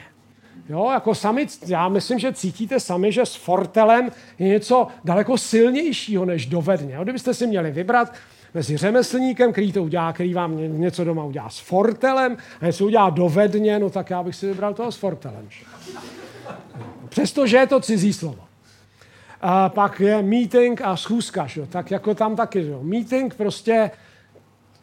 Jo, jako sami, já myslím, že cítíte sami, že s fortelem je něco daleko silnějšího než dovedně. Jo, kdybyste si měli vybrat mezi řemeslníkem, který to udělá, který vám něco doma udělá s fortelem a něco udělá dovedně, no tak já bych si vybral toho s fortelem. Přestože je to cizí slovo. A pak je meeting a schůzka, že? tak jako tam taky. Že? Meeting prostě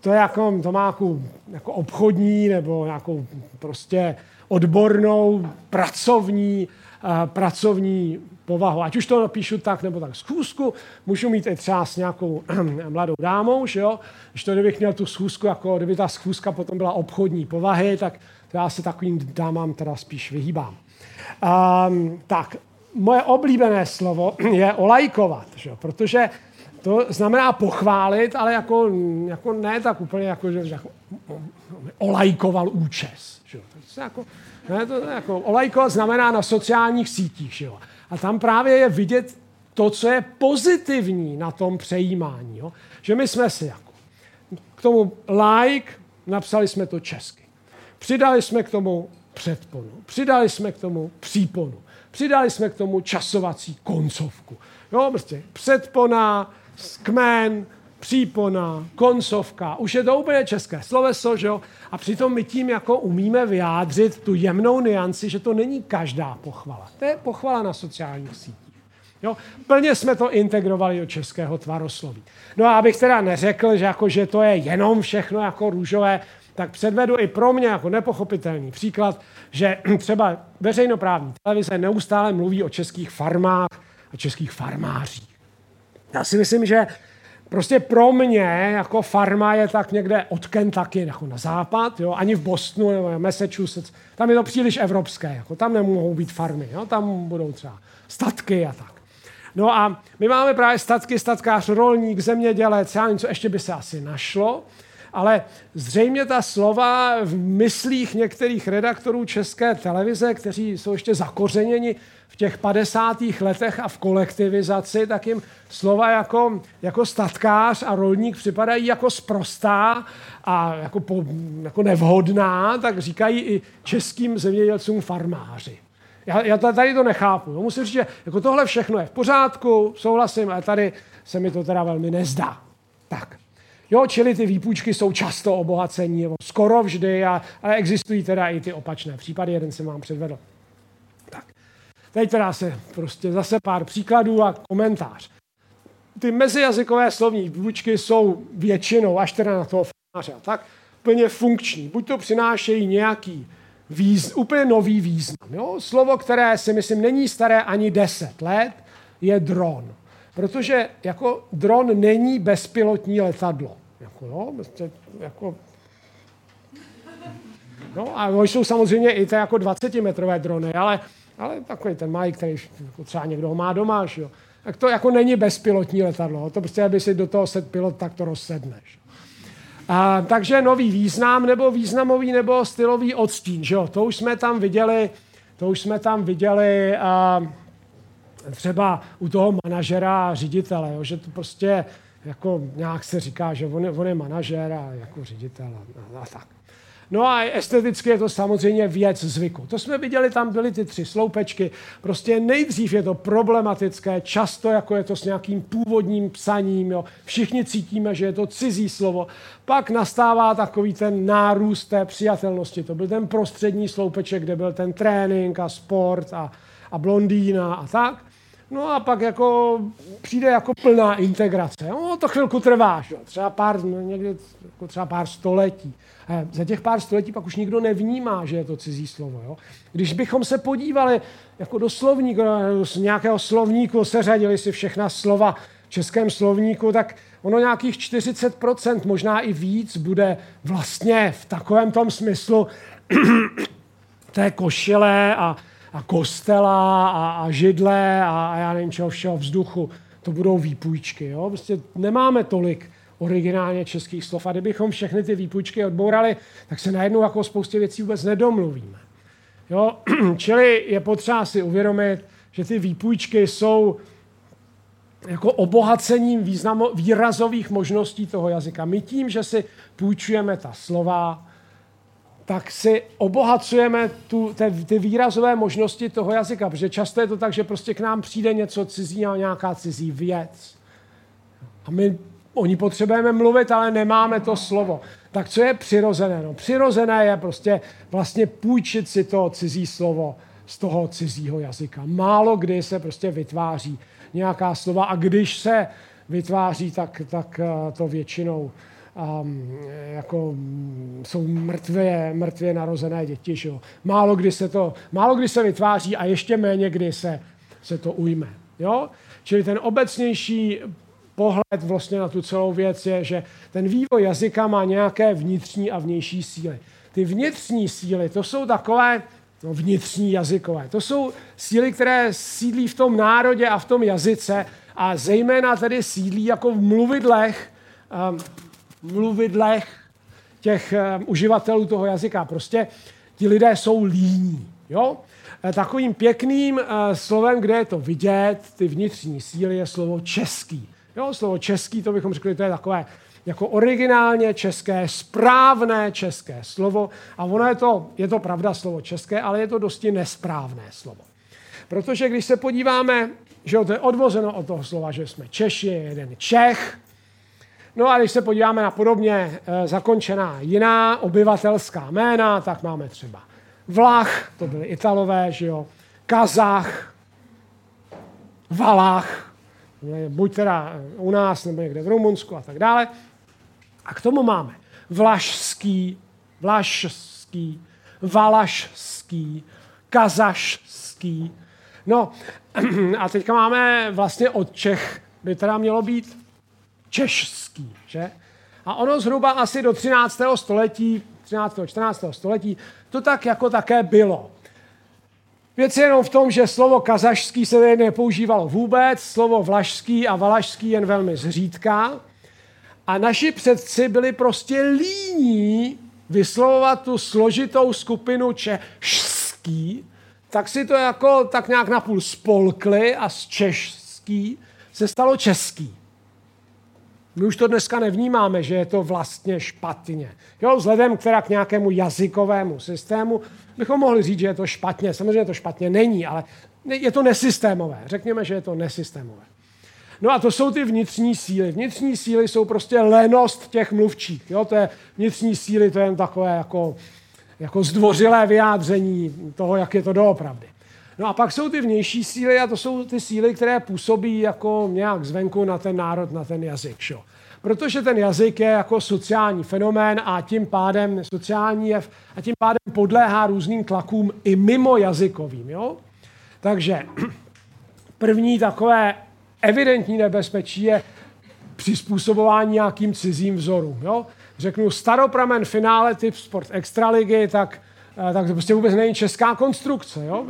to, je jako, to má jako, jako obchodní nebo nějakou prostě odbornou, pracovní, uh, pracovní povahu. Ať už to napíšu tak nebo tak schůzku, můžu mít i třeba s nějakou (clears throat) mladou dámou, že jo? Když to kdybych měl tu schůzku, jako kdyby ta schůzka potom byla obchodní povahy, tak já se takovým dámám teda spíš vyhýbám. Um, tak, moje oblíbené slovo (clears throat) je olajkovat, že jo? protože to znamená pochválit, ale jako, jako ne tak úplně, jako, že jako, olajkoval účes. Že jo? To jako, ne, to jako, olajkovat znamená na sociálních sítích. Že jo? A tam právě je vidět to, co je pozitivní na tom přejímání. Jo? Že my jsme si jako k tomu like, napsali jsme to česky. Přidali jsme k tomu předponu. Přidali jsme k tomu příponu. Přidali jsme k tomu časovací koncovku. Jo, prostě předpona, kmen, přípona, koncovka. Už je to úplně české sloveso, že jo? A přitom my tím jako umíme vyjádřit tu jemnou nianci, že to není každá pochvala. To je pochvala na sociálních sítích. Jo? Plně jsme to integrovali do českého tvarosloví. No a abych teda neřekl, že, jako, že to je jenom všechno jako růžové, tak předvedu i pro mě jako nepochopitelný příklad, že (clears throat) třeba veřejnoprávní televize neustále mluví o českých farmách a českých farmářích. Já si myslím, že prostě pro mě jako farma je tak někde od Kentucky jako na západ, jo? ani v Bostonu nebo Massachusetts, tam je to příliš evropské, jako tam nemohou být farmy, jo? tam budou třeba statky a tak. No a my máme právě statky, statkář, rolník, zemědělec, já nevím, co ještě by se asi našlo, ale zřejmě ta slova v myslích některých redaktorů české televize, kteří jsou ještě zakořeněni v těch 50. letech a v kolektivizaci, tak jim slova jako, jako statkář a rolník připadají jako sprostá a jako, po, jako nevhodná, tak říkají i českým zemědělcům farmáři. Já, já tady to nechápu. Jo. Musím říct, že jako tohle všechno je v pořádku, souhlasím, ale tady se mi to teda velmi nezdá. Tak. Jo, čili ty výpůjčky jsou často obohacení, nebo skoro vždy, a, ale existují teda i ty opačné případy, jeden jsem vám předvedl. Tak, teď teda se prostě zase pár příkladů a komentář. Ty mezijazykové slovní výpůjčky jsou většinou, až teda na toho fanáře, tak plně funkční. Buď to přinášejí nějaký výz, úplně nový význam. Jo? Slovo, které si myslím není staré ani 10 let, je dron. Protože jako dron není bezpilotní letadlo. Jako, prostě, jako, no a jsou samozřejmě i ty jako 20-metrové drony, ale, ale takový ten malý, který jako třeba někdo ho má doma, že jo. Tak to jako není bezpilotní letadlo. To prostě, aby si do toho set pilot, tak to rozsedneš. A, takže nový význam, nebo významový, nebo stylový odstín, že jo. To už jsme tam viděli, to už jsme tam viděli a, třeba u toho manažera a ředitele, jo, že to prostě jako nějak se říká, že on on je manažer a jako ředitel a, a tak. No a esteticky je to samozřejmě věc zvyku. To jsme viděli, tam byly ty tři sloupečky. Prostě nejdřív je to problematické, často jako je to s nějakým původním psaním. Jo. Všichni cítíme, že je to cizí slovo. Pak nastává takový ten nárůst té přijatelnosti. To byl ten prostřední sloupeček, kde byl ten trénink a sport a, a blondýna a tak. No a pak jako přijde jako plná integrace. No, to chvilku trvá, že? třeba pár, no, někdy jako třeba pár století. A za těch pár století pak už nikdo nevnímá, že je to cizí slovo. Jo? Když bychom se podívali jako do slovníku, z nějakého slovníku, seřadili si všechna slova v českém slovníku, tak ono nějakých 40%, možná i víc, bude vlastně v takovém tom smyslu (clears throat) té košile a a kostela a, a židle a, a já nevím čeho všeho vzduchu. To budou výpůjčky. Jo? Prostě nemáme tolik originálně českých slov. A kdybychom všechny ty výpůjčky odbourali, tak se najednou jako spoustě věcí vůbec nedomluvíme. Jo? (clears throat) Čili je potřeba si uvědomit, že ty výpůjčky jsou jako obohacením významo, výrazových možností toho jazyka. My tím, že si půjčujeme ta slova, tak si obohacujeme tu, ty, ty výrazové možnosti toho jazyka, protože často je to tak, že prostě k nám přijde něco cizí, nějaká cizí věc. A my o ní potřebujeme mluvit, ale nemáme to slovo. Tak co je přirozené? No, přirozené je prostě vlastně půjčit si to cizí slovo z toho cizího jazyka. Málo kdy se prostě vytváří nějaká slova a když se vytváří, tak, tak eh, to většinou um, jako mm, jsou mrtvě, mrtvě narozené děti. Že jo. Málo, kdy se to, málo kdy se vytváří a ještě méně kdy se, se to ujme. Jo? Čili ten obecnější pohled vlastně na tu celou věc je, že ten vývoj jazyka má nějaké vnitřní a vnější síly. Ty vnitřní síly, to jsou takové no, vnitřní jazykové. To jsou síly, které sídlí v tom národě a v tom jazyce a zejména tedy sídlí jako v mluvidlech, um, mluvidlech těch um, uživatelů toho jazyka. Prostě ti lidé jsou líní. Jo? E, takovým pěkným uh, slovem, kde je to vidět, ty vnitřní síly, je slovo český. Jo, slovo český, to bychom řekli, to je takové jako originálně české, správné české slovo. A ono je to, je to pravda slovo české, ale je to dosti nesprávné slovo. Protože když se podíváme, že to je odvozeno od toho slova, že jsme Češi, je jeden Čech, No a když se podíváme na podobně e, zakončená jiná obyvatelská jména, tak máme třeba Vlach, to byli Italové, že jo, Kazach, Valach, buď teda u nás, nebo někde v Rumunsku a tak dále. A k tomu máme vlašský, vlašský, valašský, kazašský. No (clears throat) a teďka máme vlastně od Čech, by teda mělo být češský, že? A ono zhruba asi do 13. století, 13. 14. století, to tak jako také bylo. Věc je jenom v tom, že slovo kazašský se tady nepoužívalo vůbec, slovo vlašský a valašský jen velmi zřídka. A naši předci byli prostě líní vyslovovat tu složitou skupinu češský, tak si to jako tak nějak napůl spolkli a z češský se stalo český. My už to dneska nevnímáme, že je to vlastně špatně. Jo, vzhledem k, k nějakému jazykovému systému bychom mohli říct, že je to špatně. Samozřejmě to špatně není, ale je to nesystémové. Řekněme, že je to nesystémové. No a to jsou ty vnitřní síly. Vnitřní síly jsou prostě lenost těch mluvčích. Jo? To je vnitřní síly, to je jen takové jako, jako zdvořilé vyjádření toho, jak je to doopravdy. No a pak jsou ty vnější síly a to jsou ty síly, které působí jako nějak zvenku na ten národ, na ten jazyk. Šo? Protože ten jazyk je jako sociální fenomén a tím pádem sociální jev a tím pádem podléhá různým tlakům i mimo jazykovým. Jo? Takže (clears throat) první takové evidentní nebezpečí je přizpůsobování nějakým cizím vzorům. Jo? Řeknu staropramen finále typ sport extraligy, tak, eh, tak to prostě vůbec není česká konstrukce. Jo?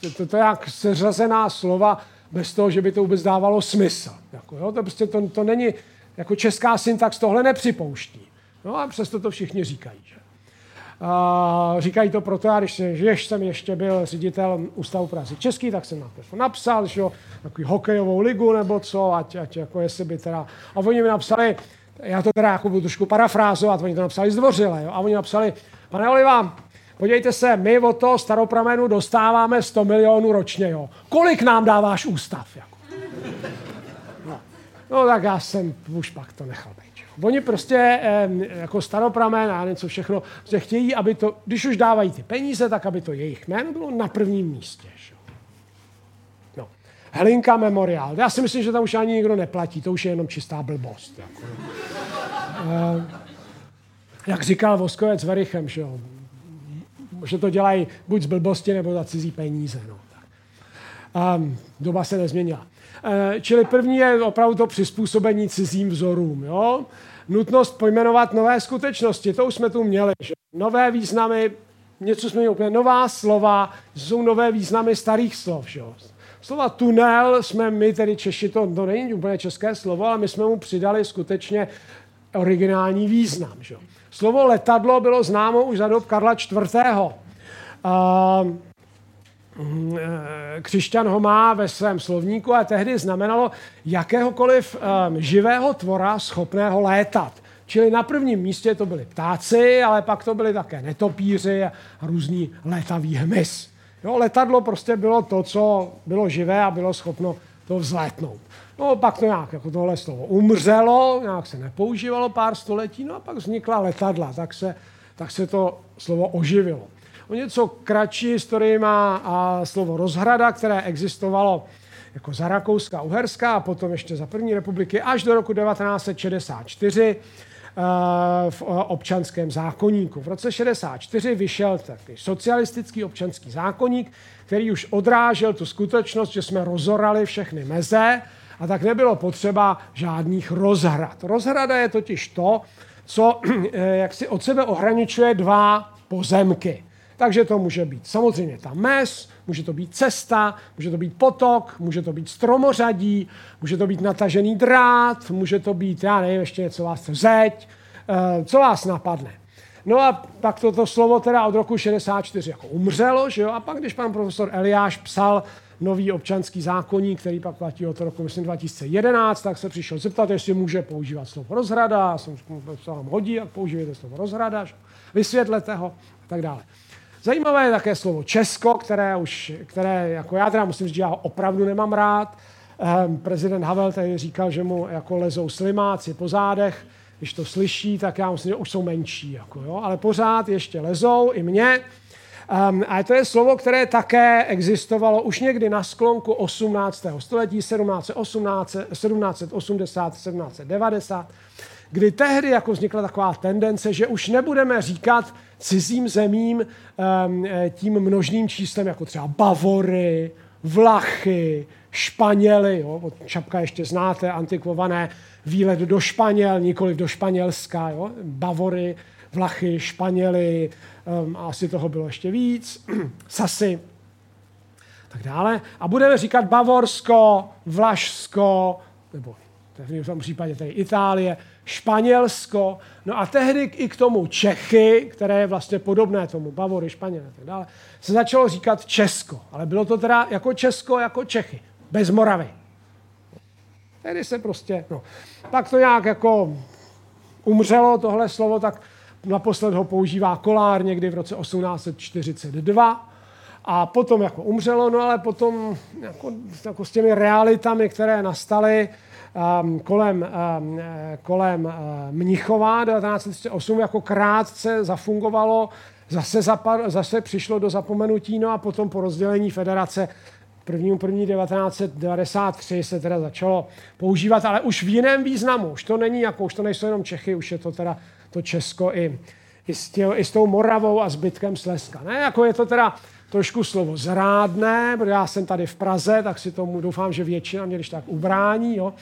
To, to, to je jak seřazená slova bez toho, že by to vůbec dávalo smysl. Jako, jo? To, prostě to, to není, jako česká syntax tohle nepřipouští. No a přesto to všichni říkají. Že? A říkají to proto, já když, když jsem ještě byl ředitel Ústavu Prahy Český, tak jsem napsal, že jo, takový hokejovou ligu nebo co, ať, ať jako jestli by teda, a oni mi napsali, já to teda jako budu trošku parafrázovat, oni to napsali zdvořile, jo, a oni napsali, pane Oliva, podívejte se, my od toho staropramenu dostáváme 100 milionů ročně, jo. Kolik nám dáváš ústav? Jako? No. no tak já jsem už pak to nechal být. Oni prostě jako staropramen a něco všechno, prostě chtějí, aby to, když už dávají ty peníze, tak aby to jejich jméno bylo na prvním místě. Že? No. Hlinka Memorial. Já si myslím, že tam už ani nikdo neplatí, to už je jenom čistá blbost. Jako. Jak říkal Voskovec Verichem, že, jo? Že to dělají buď z blbosti, nebo za cizí peníze. No. Um, doba se nezměnila. Eh, čili první je opravdu to přizpůsobení cizím vzorům. Jo? Nutnost pojmenovat nové skutečnosti, to už jsme tu měli. Že? Nové významy, něco jsme měli úplně nová slova, jsou nové významy starých slov. Že? Slova tunel jsme my, tedy Češi, to, to není úplně české slovo, ale my jsme mu přidali skutečně originální význam. Že? Slovo letadlo bylo známo už za dob Karla IV. Uh, Mm, eh, křišťan ho má ve svém slovníku a tehdy znamenalo jakéhokoliv um, živého tvora schopného létat. Čili na prvním místě to byli ptáci, ale pak to byli také netopíři a různý letavý hmyz. Jo, letadlo prostě bylo to, co bylo živé a bylo schopno to vzlétnout. No pak to nějak jako tohle slovo umřelo, nějak se nepoužívalo pár století, no a pak vznikla letadla, tak se, tak se to slovo oživilo. O něco kratší historii má a slovo rozhrada, které existovalo jako za Rakouska Uherska a potom ještě za první republiky až do roku 1964 eh, v občanském zákoníku. V roce 64 vyšel taky socialistický občanský zákoník, který už odrážel tu skutečnost, že jsme rozorali všechny meze a tak nebylo potřeba žádných rozhrad. Rozhrada je totiž to, co (clears throat) eh, jak si od sebe ohraničuje dva pozemky. Takže to může být samozřejmě ta mes, může to být cesta, může to být potok, může to být stromořadí, může to být natažený drát, může to být, já nevím, ještě něco vás zeď, eh, co vás napadne. No a pak toto slovo teda od roku 64 jako umřelo, že jo? A pak, když pan profesor Eliáš psal nový občanský zákonník, který pak platí od roku, myslím, 2011, tak se přišel zeptat, jestli může používat slovo rozhrada, a jsem se vám hodí, jak použijete slovo rozhrada, vysvětlete ho a tak dále. Zajímavé je také slovo Česko, které, už, které jako já teda musím říct, že já ho opravdu nemám rád. Um, prezident Havel tady říkal, že mu jako lezou slimáci po zádech. Když to slyší, tak já myslím, že už jsou menší. Jako, jo? Ale pořád ještě lezou, i mě. Um, a to je slovo, které také existovalo už někdy na sklonku 18. století, 1718, 1780, 1790 kdy tehdy jako vznikla taková tendence, že už nebudeme říkat cizím zemím um, tím množným číslem, jako třeba Bavory, Vlachy, Španěli, jo, Čapka ještě znáte, antikvované výlet do Španěl, nikoli do Španělska, jo, Bavory, Vlachy, Španěli, um, asi toho bylo ještě víc, (clears throat) Sasy, tak dále. A budeme říkat Bavorsko, Vlašsko, nebo v tom případě tady Itálie, Španělsko, no a tehdy i k tomu Čechy, které je vlastně podobné tomu, Bavory, Španěl a tak dále, se začalo říkat Česko, ale bylo to teda jako Česko, jako Čechy, bez Moravy. Tehdy se prostě, no, pak to nějak jako umřelo tohle slovo, tak naposled ho používá Kolár někdy v roce 1842, a potom jako umřelo, no ale potom jako, jako s těmi realitami, které nastaly, um, kolem, um, kolem uh, Mnichova 1908 jako krátce zafungovalo, zase, zapad, zase přišlo do zapomenutí, no a potom po rozdělení federace 1. 1. 1993 se teda začalo používat, ale už v jiném významu. Už to není jako, už to nejsou jenom Čechy, už je to teda to Česko i, i, s, tě, i s tou Moravou a zbytkem Slezska. Ne, jako je to teda trošku slovo zrádné, protože já jsem tady v Praze, tak si tomu doufám, že většina mě když tak ubrání. Jo.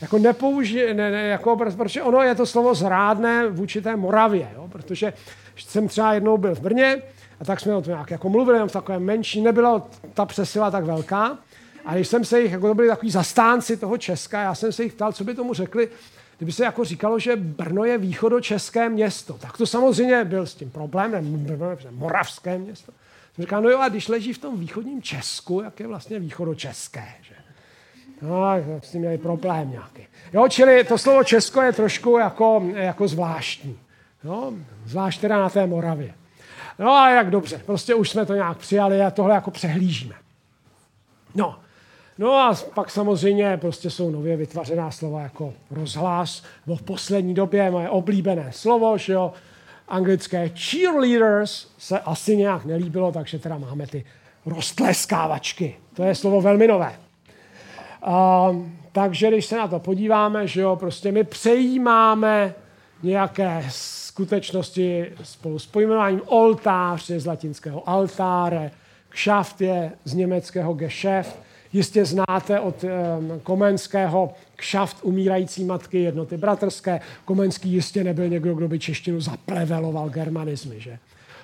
Jako nepouži, ne, ne, jako, protože ono je to slovo zrádné vůči té Moravě, jo, protože jsem třeba jednou byl v Brně a tak jsme o tom nějak jako mluvili, v takovém menší, nebyla ta přesila tak velká. A když jsem se jich, jako to byli takový zastánci toho Česka, já jsem se jich ptal, co by tomu řekli, kdyby se jako říkalo, že Brno je východočeské město, tak to samozřejmě byl s tím problém, Brno je moravské město. Jsem říkal, no jo, a když leží v tom východním Česku, jak je vlastně východočeské, že? No, s tím měli problém nějaký. Jo, čili to slovo Česko je trošku jako, jako zvláštní. Jo, zvlášť teda na té Moravě. No a jak dobře, prostě už jsme to nějak přijali a tohle jako přehlížíme. No, no a pak samozřejmě prostě jsou nově vytvořená slova jako rozhlas, nebo v poslední době moje oblíbené slovo, že jo, anglické cheerleaders se asi nějak nelíbilo, takže teda máme ty roztleskávačky. To je slovo velmi nové. Uh, takže když se na to podíváme, že jo, prostě my přejímáme nějaké skutečnosti spolu s pojmenováním oltář je z latinského altáre, kšaft je z německého geschäft, Jistě znáte od Komenského kšaft umírající matky jednoty bratrské. Komenský jistě nebyl někdo, kdo by češtinu zapleveloval germanizmy. Že?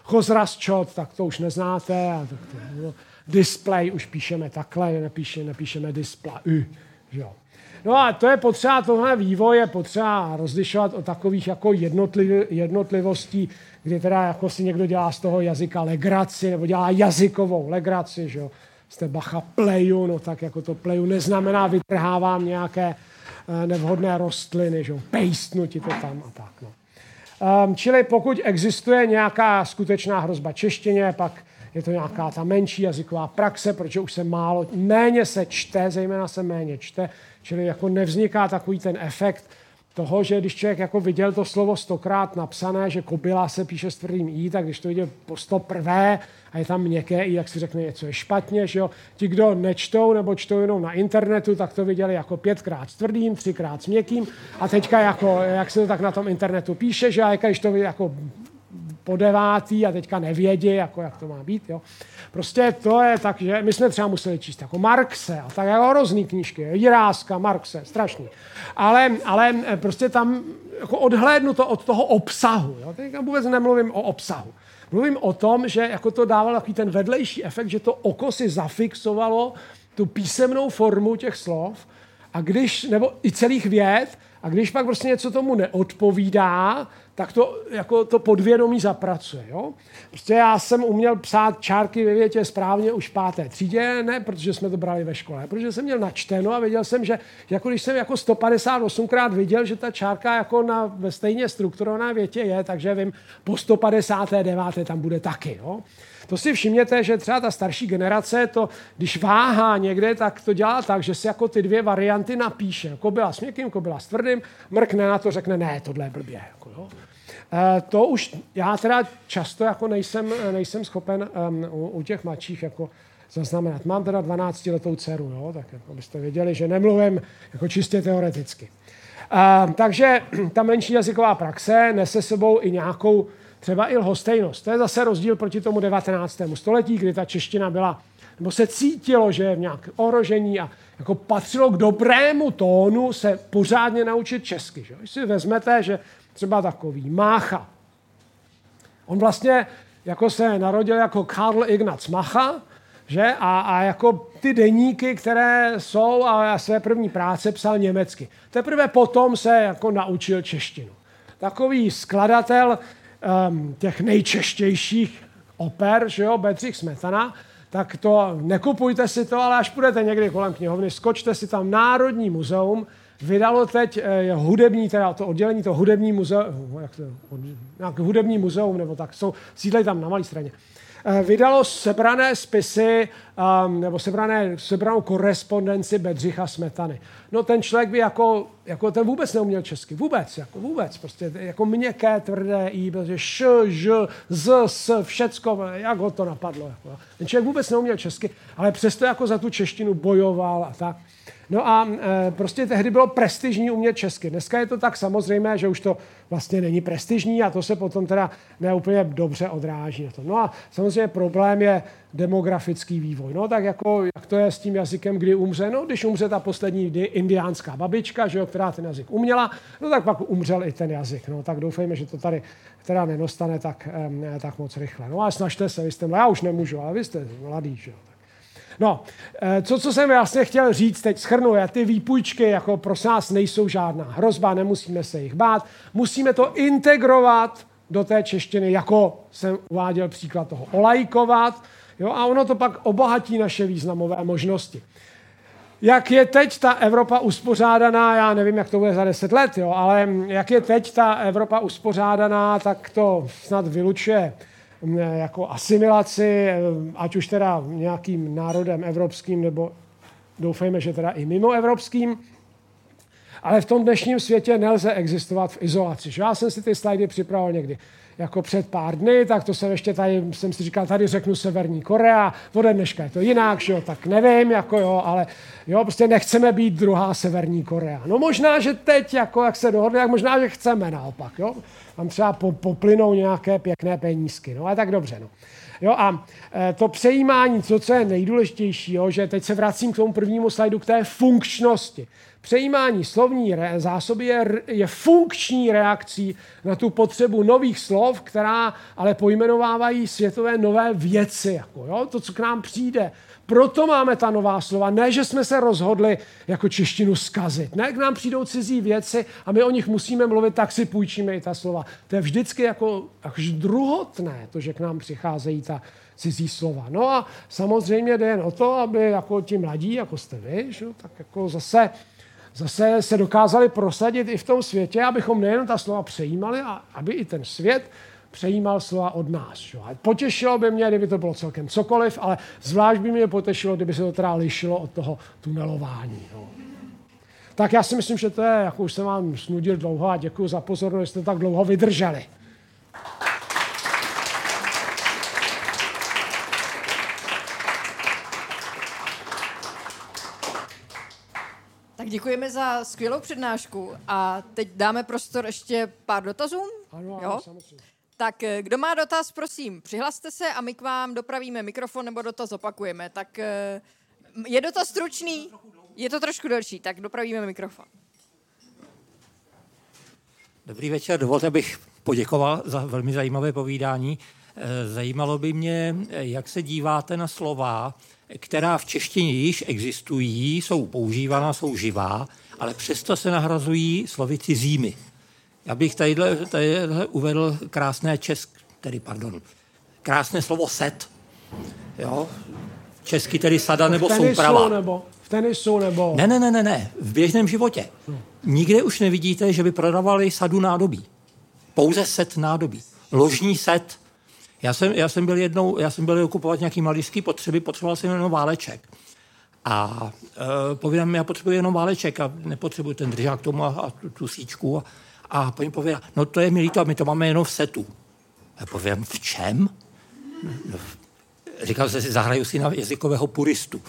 Chozrasčot, tak to už neznáte. A tak to, no, display už píšeme takhle, nepíše, nepíšeme display. Že? No a to je potřeba, tohle vývoj je potřeba rozlišovat o takových jako jednotliv, jednotlivostí, kdy teda jako si někdo dělá z toho jazyka legraci, nebo dělá jazykovou legraci, že jo jste bacha pleju, no tak jako to pleju neznamená vytrhávám nějaké eh, nevhodné rostliny, že pejstnu ti to tam a tak. No. Um, čili pokud existuje nějaká skutečná hrozba češtině, pak je to nějaká ta menší jazyková praxe, protože už se málo, méně se čte, zejména se méně čte, čili jako nevzniká takový ten efekt, toho, že když člověk jako viděl to slovo stokrát napsané, že kobila se píše s tvrdým i, tak když to viděl po sto prvé a je tam měkké i, jak si řekne, něco je špatně, že jo. Ti, kdo nečtou nebo čtou jenom na internetu, tak to viděli jako pětkrát s tvrdým, třikrát s měkkým a teďka jako, jak se to tak na tom internetu píše, že a když to jako po devátý a teďka nevědí, jako jak to má být. Jo. Prostě to je tak, že my jsme třeba museli číst jako Marxe a tak jako hrozný knížky, Jiráska, Marxe, strašný. Ale, ale eh, prostě tam jako odhlédnu to od toho obsahu. Jo. Teďka vůbec nemluvím o obsahu. Mluvím o tom, že jako to dávalo takový ten vedlejší efekt, že to oko si zafixovalo tu písemnou formu těch slov a když, nebo i celých věd, a když pak prostě něco tomu neodpovídá, tak to, jako to podvědomí zapracuje. Jo? Prostě já jsem uměl psát čárky ve větě správně už v páté třídě, ne protože jsme to brali ve škole, protože jsem měl načteno a věděl jsem, že jako když jsem jako 158krát viděl, že ta čárka jako na, ve stejně strukturované větě je, takže vím, po 159. tam bude taky. Jo? To si všimněte, že třeba ta starší generace, to, když váhá někde, tak to dělá tak, že si jako ty dvě varianty napíše. Jako byla s měkkým, jako byla s tvrdým, mrkne na to, řekne, ne, tohle je blbě. Jako, jo. E, to už já teda často jako nejsem, nejsem schopen um, u, u těch mladších jako zaznamenat. Mám teda 12-letou dceru, jo, tak jako byste věděli, že nemluvím jako čistě teoreticky. Uh, takže ta menší jazyková praxe nese sebou i nějakou třeba i lhostejnost. To je zase rozdíl proti tomu 19. století, kdy ta čeština byla, nebo se cítilo, že je v nějaké ohrožení a jako patřilo k dobrému tónu se pořádně naučit česky. Že? Když si vezmete, že třeba takový Mácha, on vlastně jako se narodil jako Karl Ignaz Macha, že? A, a jako ty deníky, které jsou a své první práce psal německy. Teprve potom se jako naučil češtinu. Takový skladatel um, těch nejčeštějších oper, že jo, Bedřich Smetana, tak to nekupujte si to, ale až půjdete někdy kolem knihovny, skočte si tam Národní muzeum, vydalo teď eh, hudební, teda to oddělení, to hudební muzeum, jak to, jak hudební muzeum, nebo tak, jsou, sídlejí tam na malé straně. Eh, vydalo sebrané spisy um, nebo sebrané, sebranou korespondenci Bedřicha Smetany. No ten člověk by jako, jako ten vůbec neuměl česky. Vůbec, jako vůbec. Prostě jako měkké, tvrdé i, protože š, ž, z, s, všecko, jak ho to napadlo. Jako. Ten člověk vůbec neuměl česky, ale přesto jako za tu češtinu bojoval a tak. No a e, prostě tehdy bylo prestižní umět česky. Dneska je to tak samozřejmé, že už to vlastně není prestižní a to se potom teda neúplně dobře odráží. No a samozřejmě problém je demografický vývoj. No tak jako, jak to je s tím jazykem, kdy umře? No když umře ta poslední indiánská babička, že jo, která ten jazyk uměla, no tak pak umřel i ten jazyk. No tak doufejme, že to tady teda nenostane tak, um, tak moc rychle. No a snažte se, vy jste, já už nemůžu, ale vy jste mladý, že jo. No, eh, co, co jsem vlastně chtěl říct, teď schrnu, já ty výpůjčky jako pro nás nejsou žádná hrozba, nemusíme se jich bát, musíme to integrovat do té češtiny, jako jsem uváděl příklad toho olajkovat, jo, a ono to pak obohatí naše významové možnosti. Jak je teď ta Evropa uspořádaná, já nevím, jak to bude za deset let, jo, ale jak je teď ta Evropa uspořádaná, tak to snad vylučuje jako asimilaci, ať už teda nějakým národem evropským, nebo doufejme, že teda i mimo evropským. Ale v tom dnešním světě nelze existovat v izolaci. Já jsem si ty slajdy připravil někdy jako před pár dny, tak to jsem ještě tady, jsem si říkal, tady řeknu Severní Korea, ode dneška je to jinak, že jo, tak nevím, jako jo, ale jo, prostě nechceme být druhá Severní Korea. No možná, že teď, jako jak se dohodne, tak možná, že chceme naopak, jo. Tam třeba po, poplynou nějaké pěkné penízky, no ale tak dobře, no. Jo, a e, to přejímání, to, co je nejdůležitější, jo, že teď se vracím k tomu prvnímu slajdu, k té funkčnosti. Přejímání slovní re- zásoby je, je funkční reakcí na tu potřebu nových slov, která ale pojmenovávají světové nové věci, jako, jo, to, co k nám přijde. Proto máme ta nová slova. Ne, že jsme se rozhodli jako češtinu skazit. Ne, k nám přijdou cizí věci a my o nich musíme mluvit, tak si půjčíme i ta slova. To je vždycky jako až druhotné, to, že k nám přicházejí ta cizí slova. No a samozřejmě jde jen o to, aby jako ti mladí, jako jste vy, že, tak jako zase zase se dokázali prosadit i v tom světě, abychom nejen ta slova přejímali, a aby i ten svět přejímal slova od nás. Jo. A potěšilo by mě, kdyby to bylo celkem cokoliv, ale zvlášť by mě potěšilo, kdyby se to teda lišilo od toho tunelování. Jo. Tak já si myslím, že to je, jako už jsem vám snudil dlouho a děkuji za pozornost, že jste tak dlouho vydrželi. Tak děkujeme za skvělou přednášku a teď dáme prostor ještě pár dotazům. Ano, ano, jo? samozřejmě. Tak eh, kdo má dotaz, prosím, přihlaste se a my k vám dopravíme mikrofon nebo dotaz opakujeme. Tak eh, je dotaz stručný? Je to trošku delší, tak dopravíme mikrofon. Dobrý večer, dovolte, abych poděkoval za velmi zajímavé povídání. Eh, Zajímalo by mě, jak se díváte na slova, která v češtině již existují, jsou používána, jsou živá, ale přesto se nahrazují slovy cizími. Já bych tadyhle, tadyhle uvedl krásné česk, tedy pardon, krásné slovo set. Jo? Česky tedy sada nebo v tenisu, souprava. nebo v tenisu, nebo... Ne, ne, ne, ne, ne. V běžném životě. Nikde už nevidíte, že by prodávali sadu nádobí. Pouze set nádobí. Ložní set. Já jsem, já jsem byl jednou, já jsem byl kupovat nějaký malířský potřeby, potřeboval jsem jenom váleček. A e, povídám, já potřebuji jenom váleček a nepotřebuji ten držák tomu a, a tu, tu síčku. A, a paní povídá, no to je mi líto, my to máme jenom v setu. Já povím, v čem? No, říkal jsem si, zahraju si na jazykového puristu.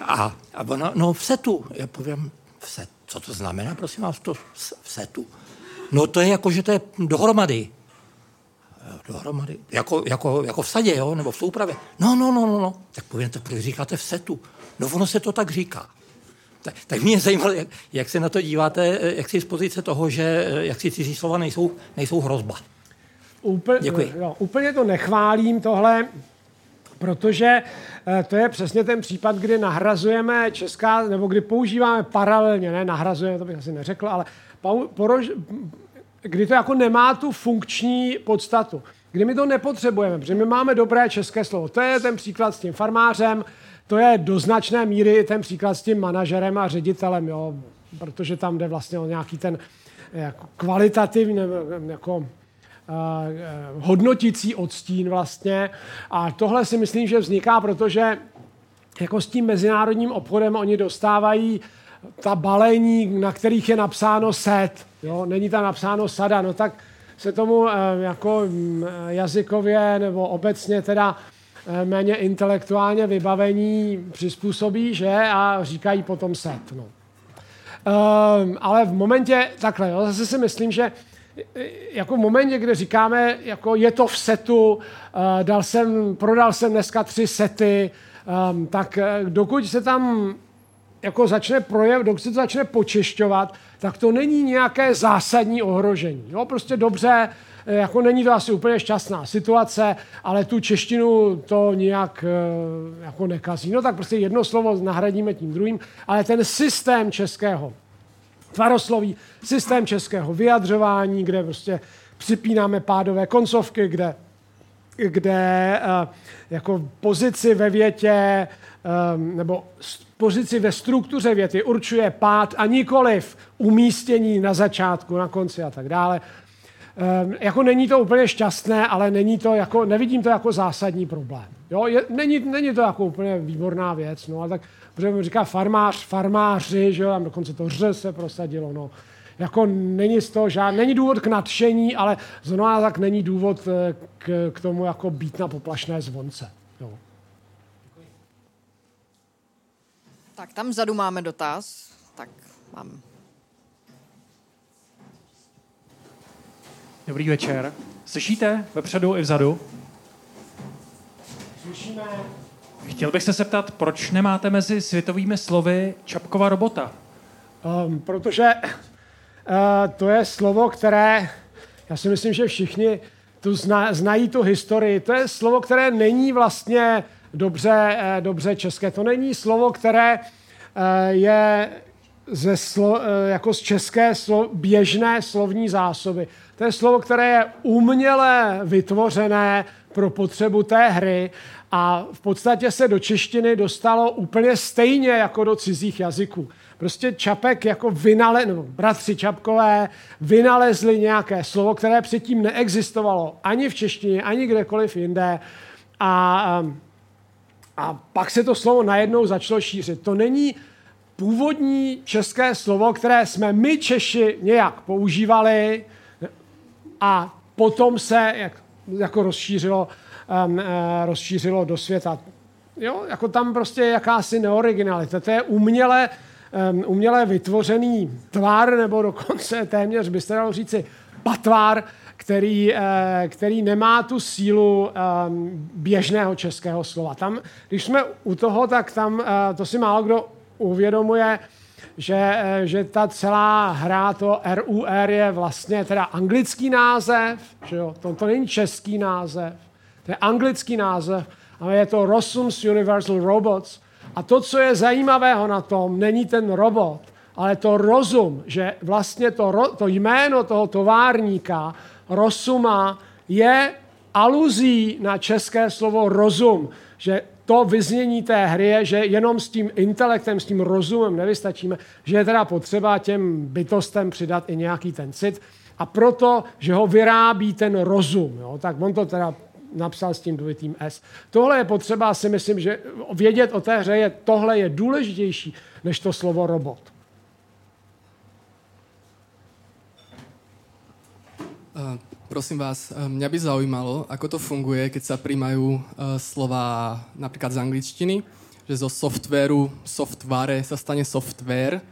A, a ona, no v setu. Já povím, v set, co to znamená, prosím vás, to v setu? No to je jako, že to je dohromady. Dohromady. Jako, jako, jako v sadě, jo? nebo v soupravě. No, no, no, no, no. Tak povím, tak proč říkáte v setu? No ono se to tak říká. Tak, tak mě zajímalo, jak, jak se na to díváte, eh, jak si z pozice toho, že eh, jak si cizí slova nejsou, nejsou hrozba. Úplně, Děkuji. Jo, úplně to nechválím tohle, protože eh, to je přesně ten případ, kdy nahrazujeme česká, nebo kdy používáme paralelně, ne nahrazujeme, to bych asi neřekl, ale porož, kdy to jako nemá tu funkční podstatu. Kdy my to nepotřebujeme, protože my máme dobré české slovo. To je ten příklad s tím farmářem, to je do značné míry ten příklad s tím manažerem a ředitelem, jo, protože tam jde vlastně o nějaký ten jako kvalitativní, nebo jako eh, eh, hodnotící odstín vlastně. A tohle si myslím, že vzniká, protože jako s tím mezinárodním obchodem oni dostávají ta balení, na kterých je napsáno set, jo? není tam napsáno sada, no tak se tomu eh, jako mm, jazykově nebo obecně teda eh, méně intelektuálně vybavení přizpůsobí, že? A říkají potom set. No. Um, ale v momentě, takhle, jo, zase si myslím, že e, jako v momentě, kde říkáme, jako je to v setu, uh, dal jsem, prodal jsem dneska tři sety, um, tak eh, dokud se tam jako začne projev, dokud se to začne počešťovat, tak to není nějaké zásadní ohrožení. Jo? Prostě dobře, eh, jako není to asi úplně šťastná situace, ale tu češtinu to nijak eh, jako nekazí. No tak prostě jedno slovo nahradíme tím druhým, ale ten systém českého tvarosloví, systém českého vyjadřování, kde prostě připínáme pádové koncovky, kde, kde uh, jako pozici ve větě nebo pozici ve struktuře věty určuje pád a nikoliv umístění na začátku, na konci a tak dále. Um, jako není to úplně šťastné, ale není to jako, nevidím to jako zásadní problém. Jo? Je, není, není to jako úplně výborná věc, no a tak, protože říká farmář, farmáři, že jo, tam dokonce to ř se prosadilo, no. Jako není z toho žád, není důvod k nadšení, ale zrovna tak není důvod eh, k, k tomu jako být na poplašné zvonce. Jo. Tak tam vzadu máme dotaz. Tak mám. Dobrý večer. Slyšíte vepředu i vzadu? Slyšíme, Chtěl bych se zeptat, proč nemáte mezi světovými slovy Čapkova robota? Um, protože uh, to je slovo, které, já si myslím, že všichni tu zna, znají tu historii. To je slovo, které není vlastně dobře, uh, dobře české. To není slovo, které uh, je ze slo, uh, jako z české slo, běžné slovní zásoby. To je slovo, které je uměle vytvořené pro potřebu té hry a v podstatě se do češtiny dostalo úplně stejně jako do cizích jazyků. Prostě Čapek jako vynale, nebo bratři Čapkové vynalezli nějaké slovo, které předtím neexistovalo ani v češtině, ani kdekoliv jinde. A, a pak se to slovo najednou začalo šířit. To není původní české slovo, které jsme my Češi nějak používali a potom se jak, jako rozšířilo, um, uh, rozšířilo do světa. Jo, jako tam prostě jakási neoriginalita. To je uměle, um, uměle vytvořený tvar, nebo dokonce téměř byste dalo říci patvar, který, uh, který nemá tu sílu běžného českého slova. Tam, když jsme u toho, tak tam, uh, to si málo kdo uvědomuje, že, eh, že ta celá hra, to RUR je vlastně teda anglický název, že jo? To, to není český název, to je anglický název, ale je to Rossum's Universal Robots. A to, co je zajímavého na tom, není ten robot, ale to rozum, že vlastně to, to jméno toho továrníka, Rosuma, je aluzí na české slovo rozum, že to vyznění té hry je, že jenom s tím intelektem, s tím rozumem nevystačíme, že je teda potřeba těm bytostem přidat i nějaký ten cit a proto, že ho vyrábí ten rozum, jo, tak on to teda napsal s tím dvojitým S. Tohle je potřeba, si myslím, že vědět o té hře je, tohle je důležitější než to slovo robot. Prosím vás, eh, mňa by zaujímalo, ako to funguje, keď sa príjmajú uh, slova napríklad z angličtiny, že zo softwaru, software sa stane software.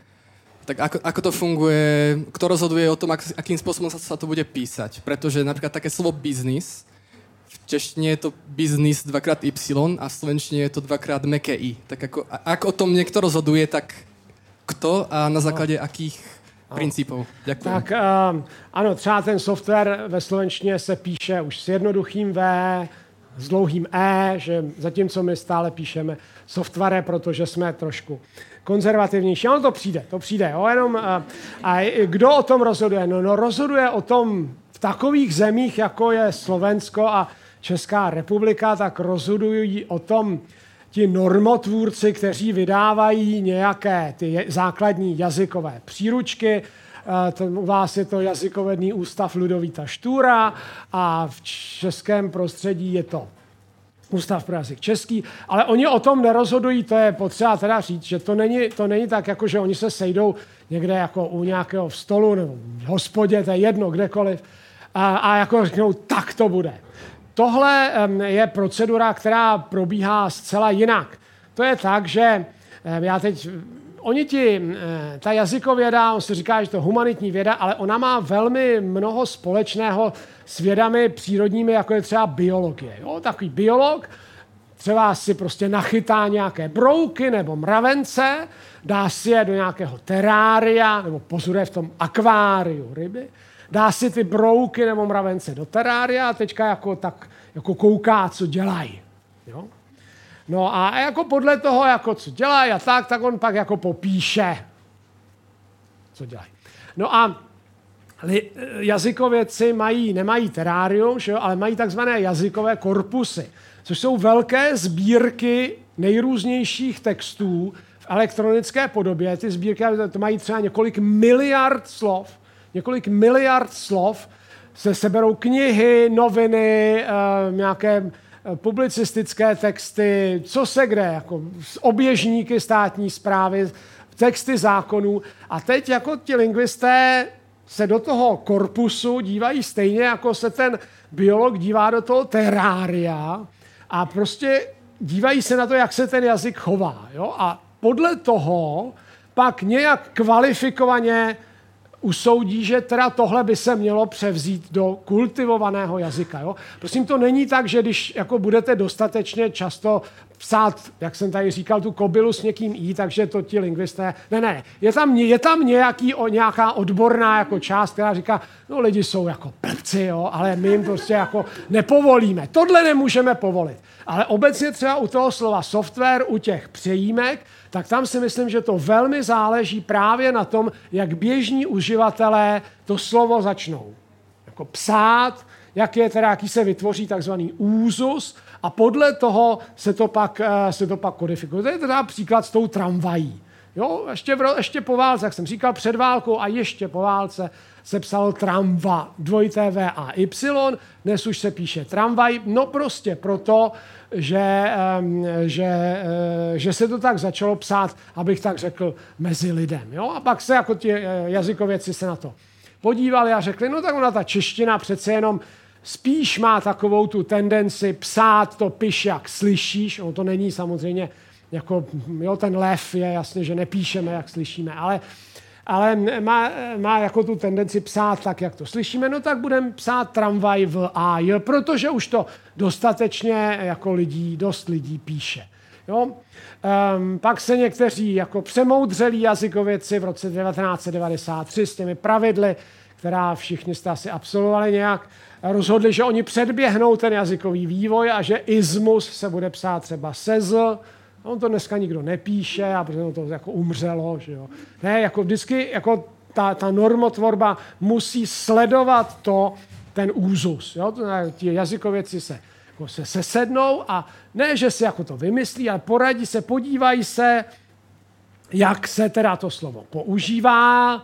Tak ako, ako to funguje, kto rozhoduje o tom, ak, akým spôsobom sa, sa to bude písať? Pretože napríklad také slovo business, v češtině je to business dvakrát Y a v slovenštině je to dvakrát meké I. Tak ako, ak o tom někdo rozhoduje, tak kto a na základě akých principů. Děkuji. Tak um, ano, třeba ten software ve slovenštině se píše už s jednoduchým V, s dlouhým E, že zatímco my stále píšeme software, protože jsme trošku konzervativnější. Ano, to přijde, to přijde. Jo? Jenom, a, a kdo o tom rozhoduje? No, no rozhoduje o tom v takových zemích, jako je Slovensko a Česká republika, tak rozhodují o tom ti normotvůrci, kteří vydávají nějaké ty základní jazykové příručky, ten, u vás je to jazykovedný ústav Ludovíta Štůra a v českém prostředí je to Ústav pro jazyk český, ale oni o tom nerozhodují, to je potřeba teda říct, že to není, to není tak, jako že oni se sejdou někde jako u nějakého stolu nebo v hospodě, to je jedno, kdekoliv, a, a jako řeknou, tak to bude. Tohle je procedura, která probíhá zcela jinak. To je tak, že já teď oni ti, ta jazykověda, on si říká, že to je humanitní věda, ale ona má velmi mnoho společného s vědami přírodními, jako je třeba biologie. Jo? Takový biolog třeba si prostě nachytá nějaké brouky nebo mravence, dá si je do nějakého terária, nebo pozoruje v tom akváriu ryby, dá si ty brouky nebo mravence do terária a teďka jako, tak, jako kouká, co dělají. Jo? No a jako podle toho, jako co dělají a tak, tak on pak jako popíše, co dělají. No a jazykovědci mají, nemají terárium, že jo, ale mají takzvané jazykové korpusy, což jsou velké sbírky nejrůznějších textů v elektronické podobě. Ty sbírky to mají třeba několik miliard slov několik miliard slov, se seberou knihy, noviny, uh, nějaké eh, publicistické texty, co se kde, jako oběžníky státní zprávy, texty zákonů. A teď jako ti lingvisté se do toho korpusu dívají stejně, jako se ten biolog dívá do toho terária a prostě dívají se na to, jak se ten jazyk chová. Jo? A podle toho pak nějak kvalifikovaně usoudí, že teda tohle by se mělo převzít do kultivovaného jazyka. Jo? Prosím, to není tak, že když jako budete dostatečně často psát, jak jsem tady říkal, tu kobylu s někým i, takže to ti lingvisté... Ne, ne, je tam, je tam nějaký, o, nějaká odborná jako část, která říká, no lidi jsou jako plci, jo, ale my jim prostě jako nepovolíme. Tohle nemůžeme povolit. Ale obecně třeba u toho slova software, u těch přejímek, tak tam si myslím, že to velmi záleží právě na tom, jak běžní uživatelé to slovo začnou jako psát, jak je teda, jaký se vytvoří takzvaný úzus a podle toho se to pak, eh, se to pak kodifikuje. To je teda příklad s tou tramvají. Jo, ještě, v, ještě po válce, jak jsem říkal, před válkou a ještě po válce se psalo tramva, dvojité V a Y, dnes už se píše tramvaj, no prostě proto, že, že, eh, že se to tak začalo psát, abych tak řekl, mezi lidem. Jo? A pak se jako ti eh, jazykověci se na to podívali a řekli, no tak ona ta čeština přece jenom spíš má takovou tu tendenci psát to piš, jak slyšíš. Ono to není samozřejmě jako, jo, ten lev je jasně, že nepíšeme, jak slyšíme, ale, ale má, má jako tu tendenci psát tak, jak to slyšíme, no tak budeme psát tramvaj v AJ, protože už to dostatečně jako lidí, dost lidí píše. Jo? Um, pak se někteří jako přemoudřelí jazykověci v roce 1993 s těmi pravidly, která všichni jste asi absolvovali nějak, rozhodli, že oni předběhnou ten jazykový vývoj a že ismus se bude psát třeba sezl, on to dneska nikdo nepíše a protože to jako umřelo. Že jo. Ne, jako vždycky jako ta, ta normotvorba musí sledovat to, ten úzus. Jo? Ti jazykověci se, jako se sesednou a ne, že si jako to vymyslí, ale poradí se, podívají se, jak se teda to slovo používá,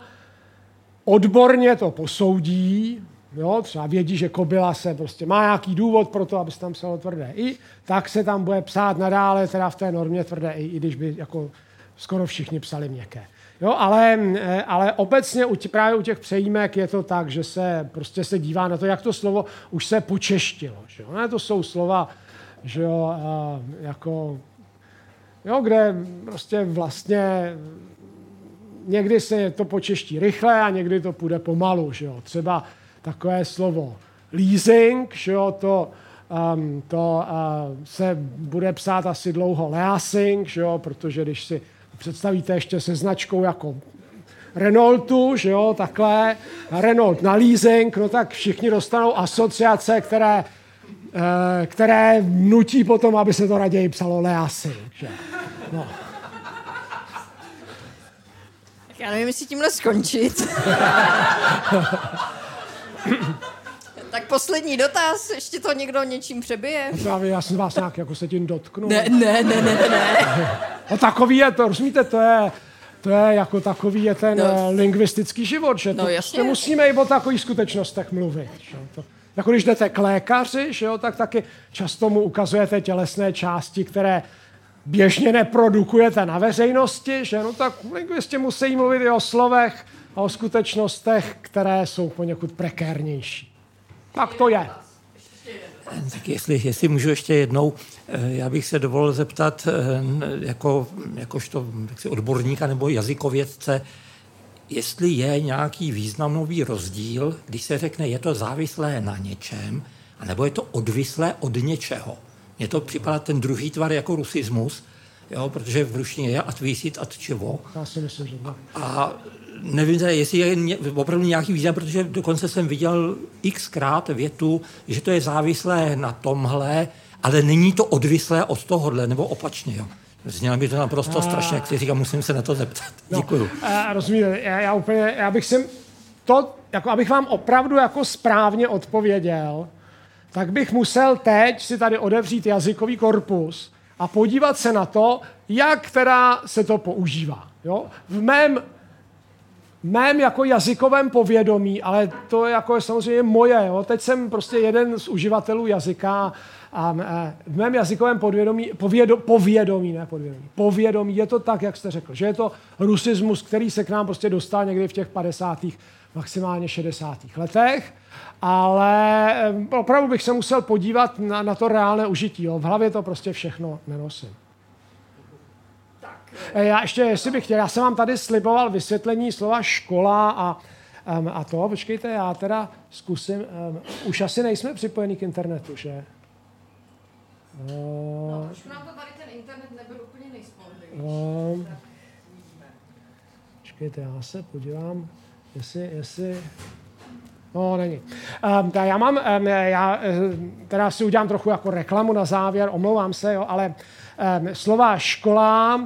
odborně to posoudí, jo, třeba vědí, že kobila se prostě má nějaký důvod pro to, aby se tam psalo tvrdé i, tak se tam bude psát nadále teda v té normě tvrdé i, i když by jako skoro všichni psali měkké. Jo, ale, eh, ale obecně u tě, právě u těch přejímek je to tak, že se prostě se dívá na to, jak to slovo už se počeštilo. Že jo? Ne, to jsou slova, že jo, a, jako, jo, kde prostě vlastně někdy se to počeští rychle a někdy to půjde pomalu. Že jo? Třeba takové slovo leasing, že jo, to, um, to uh, se bude psát asi dlouho leasing, že jo, protože když si představíte ještě se značkou jako Renaultu, že jo, takhle, Renault na leasing, no tak všichni dostanou asociace, které, uh, které nutí potom, aby se to raději psalo leasing, že? No. Já nevím, jestli tímhle skončit. (laughs) tak poslední dotaz, ještě to někdo něčím přebije? Právě já jsem vás nějak jako se tím dotknu. Ne, ne, ne, ne, ne. A takový je to, rozumíte, to je, to je jako takový je ten no. lingvistický život, že no, to jasně. musíme i o takových skutečnostech mluvit. Že? To, jako když jdete k lékaři, že jo, tak taky často mu ukazujete tělesné části, které běžně neprodukujete na veřejnosti, že no tak lingvisti musí mluvit i o slovech a o skutečnostech, které jsou poněkud prekérnější. Tak to je. Tak jestli, jestli můžu ještě jednou, eh, já bych se dovolil zeptat eh, jako, jakožto jaksi odborníka nebo jazykovědce, jestli je nějaký významný rozdíl, když se řekne, je to závislé na něčem, anebo je to odvislé od něčeho. Mně to připadá ten druhý tvar jako rusismus, jo, protože v ruštině je atvísit at čevo. Já si myslím, že. A nevím, jestli je opravdu nějaký význam, protože dokonce jsem viděl xkrát větu, že to je závislé na tomhle, ale není to odvislé od tohohle, nebo opačně. Jo. Znělo mi to naprosto a... strašně, jak si říkám, musím se na to zeptat. No, Děkuju. A, rozumíte, já, já, úplně, já bych si to, jako abych vám opravdu jako správně odpověděl, tak bych musel teď si tady odevřít jazykový korpus a podívat se na to, jak teda se to používá. Jo? V mém mém jako jazykovém povědomí, ale to je jako je samozřejmě moje. Jo? Teď jsem prostě jeden z uživatelů jazyka a v mém jazykovém podvědomí, povědo, povědomí, ne podvědomí, povědomí je to tak, jak jste řekl, že je to rusismus, který se k nám prostě dostal někdy v těch 50. maximálně 60. letech, ale opravdu bych se musel podívat na, na to reálné užití. Jo? V hlavě to prostě všechno nenosím. Eh, já ještě, jestli bych chtěl, já jsem vám tady sliboval vysvětlení slova škola a, um, a to, počkejte, já teda zkusím, um, už asi nejsme připojení k internetu, že? No, trošku nám to tady ten internet nebyl úplně nejspolehlivější. Um, počkejte, já se podívám, jestli, jestli, No, není. Um, tak já mám, um, já teda si udělám trochu jako reklamu na závěr, omlouvám se, jo, ale um, slova škola,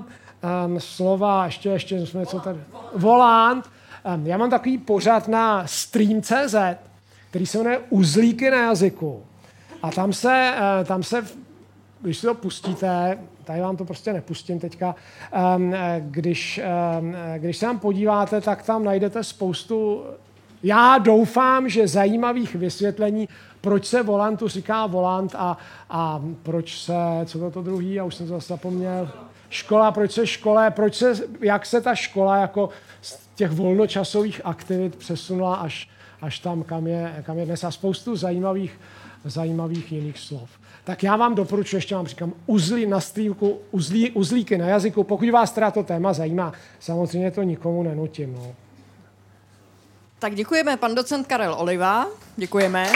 um, slova, ještě, ještě jsme co tady, volant. Um, já mám takový pořad na stream.cz, který se jmenuje Uzlíky na jazyku. A tam se, uh, tam se když si to pustíte, tady vám to prostě nepustím teďka, um, když, um, když se tam podíváte, tak tam najdete spoustu, já doufám, že zajímavých vysvětlení, proč se volantu říká volant a, a proč se, co to to druhý, já už jsem to zase zapomněl, škola, proč se škola, proč se, jak se ta škola jako z těch volnočasových aktivit přesunula až, až tam, kam je, kam je dnes a spoustu zajímavých, zajímavých jiných slov. Tak já vám doporučuji, ještě vám říkám, uzlí na strýmku, uzlí, uzlíky na jazyku. Pokud vás teda to téma zajímá, samozřejmě to nikomu nenutím. No. Tak děkujeme, pan docent Karel Oliva. Děkujeme.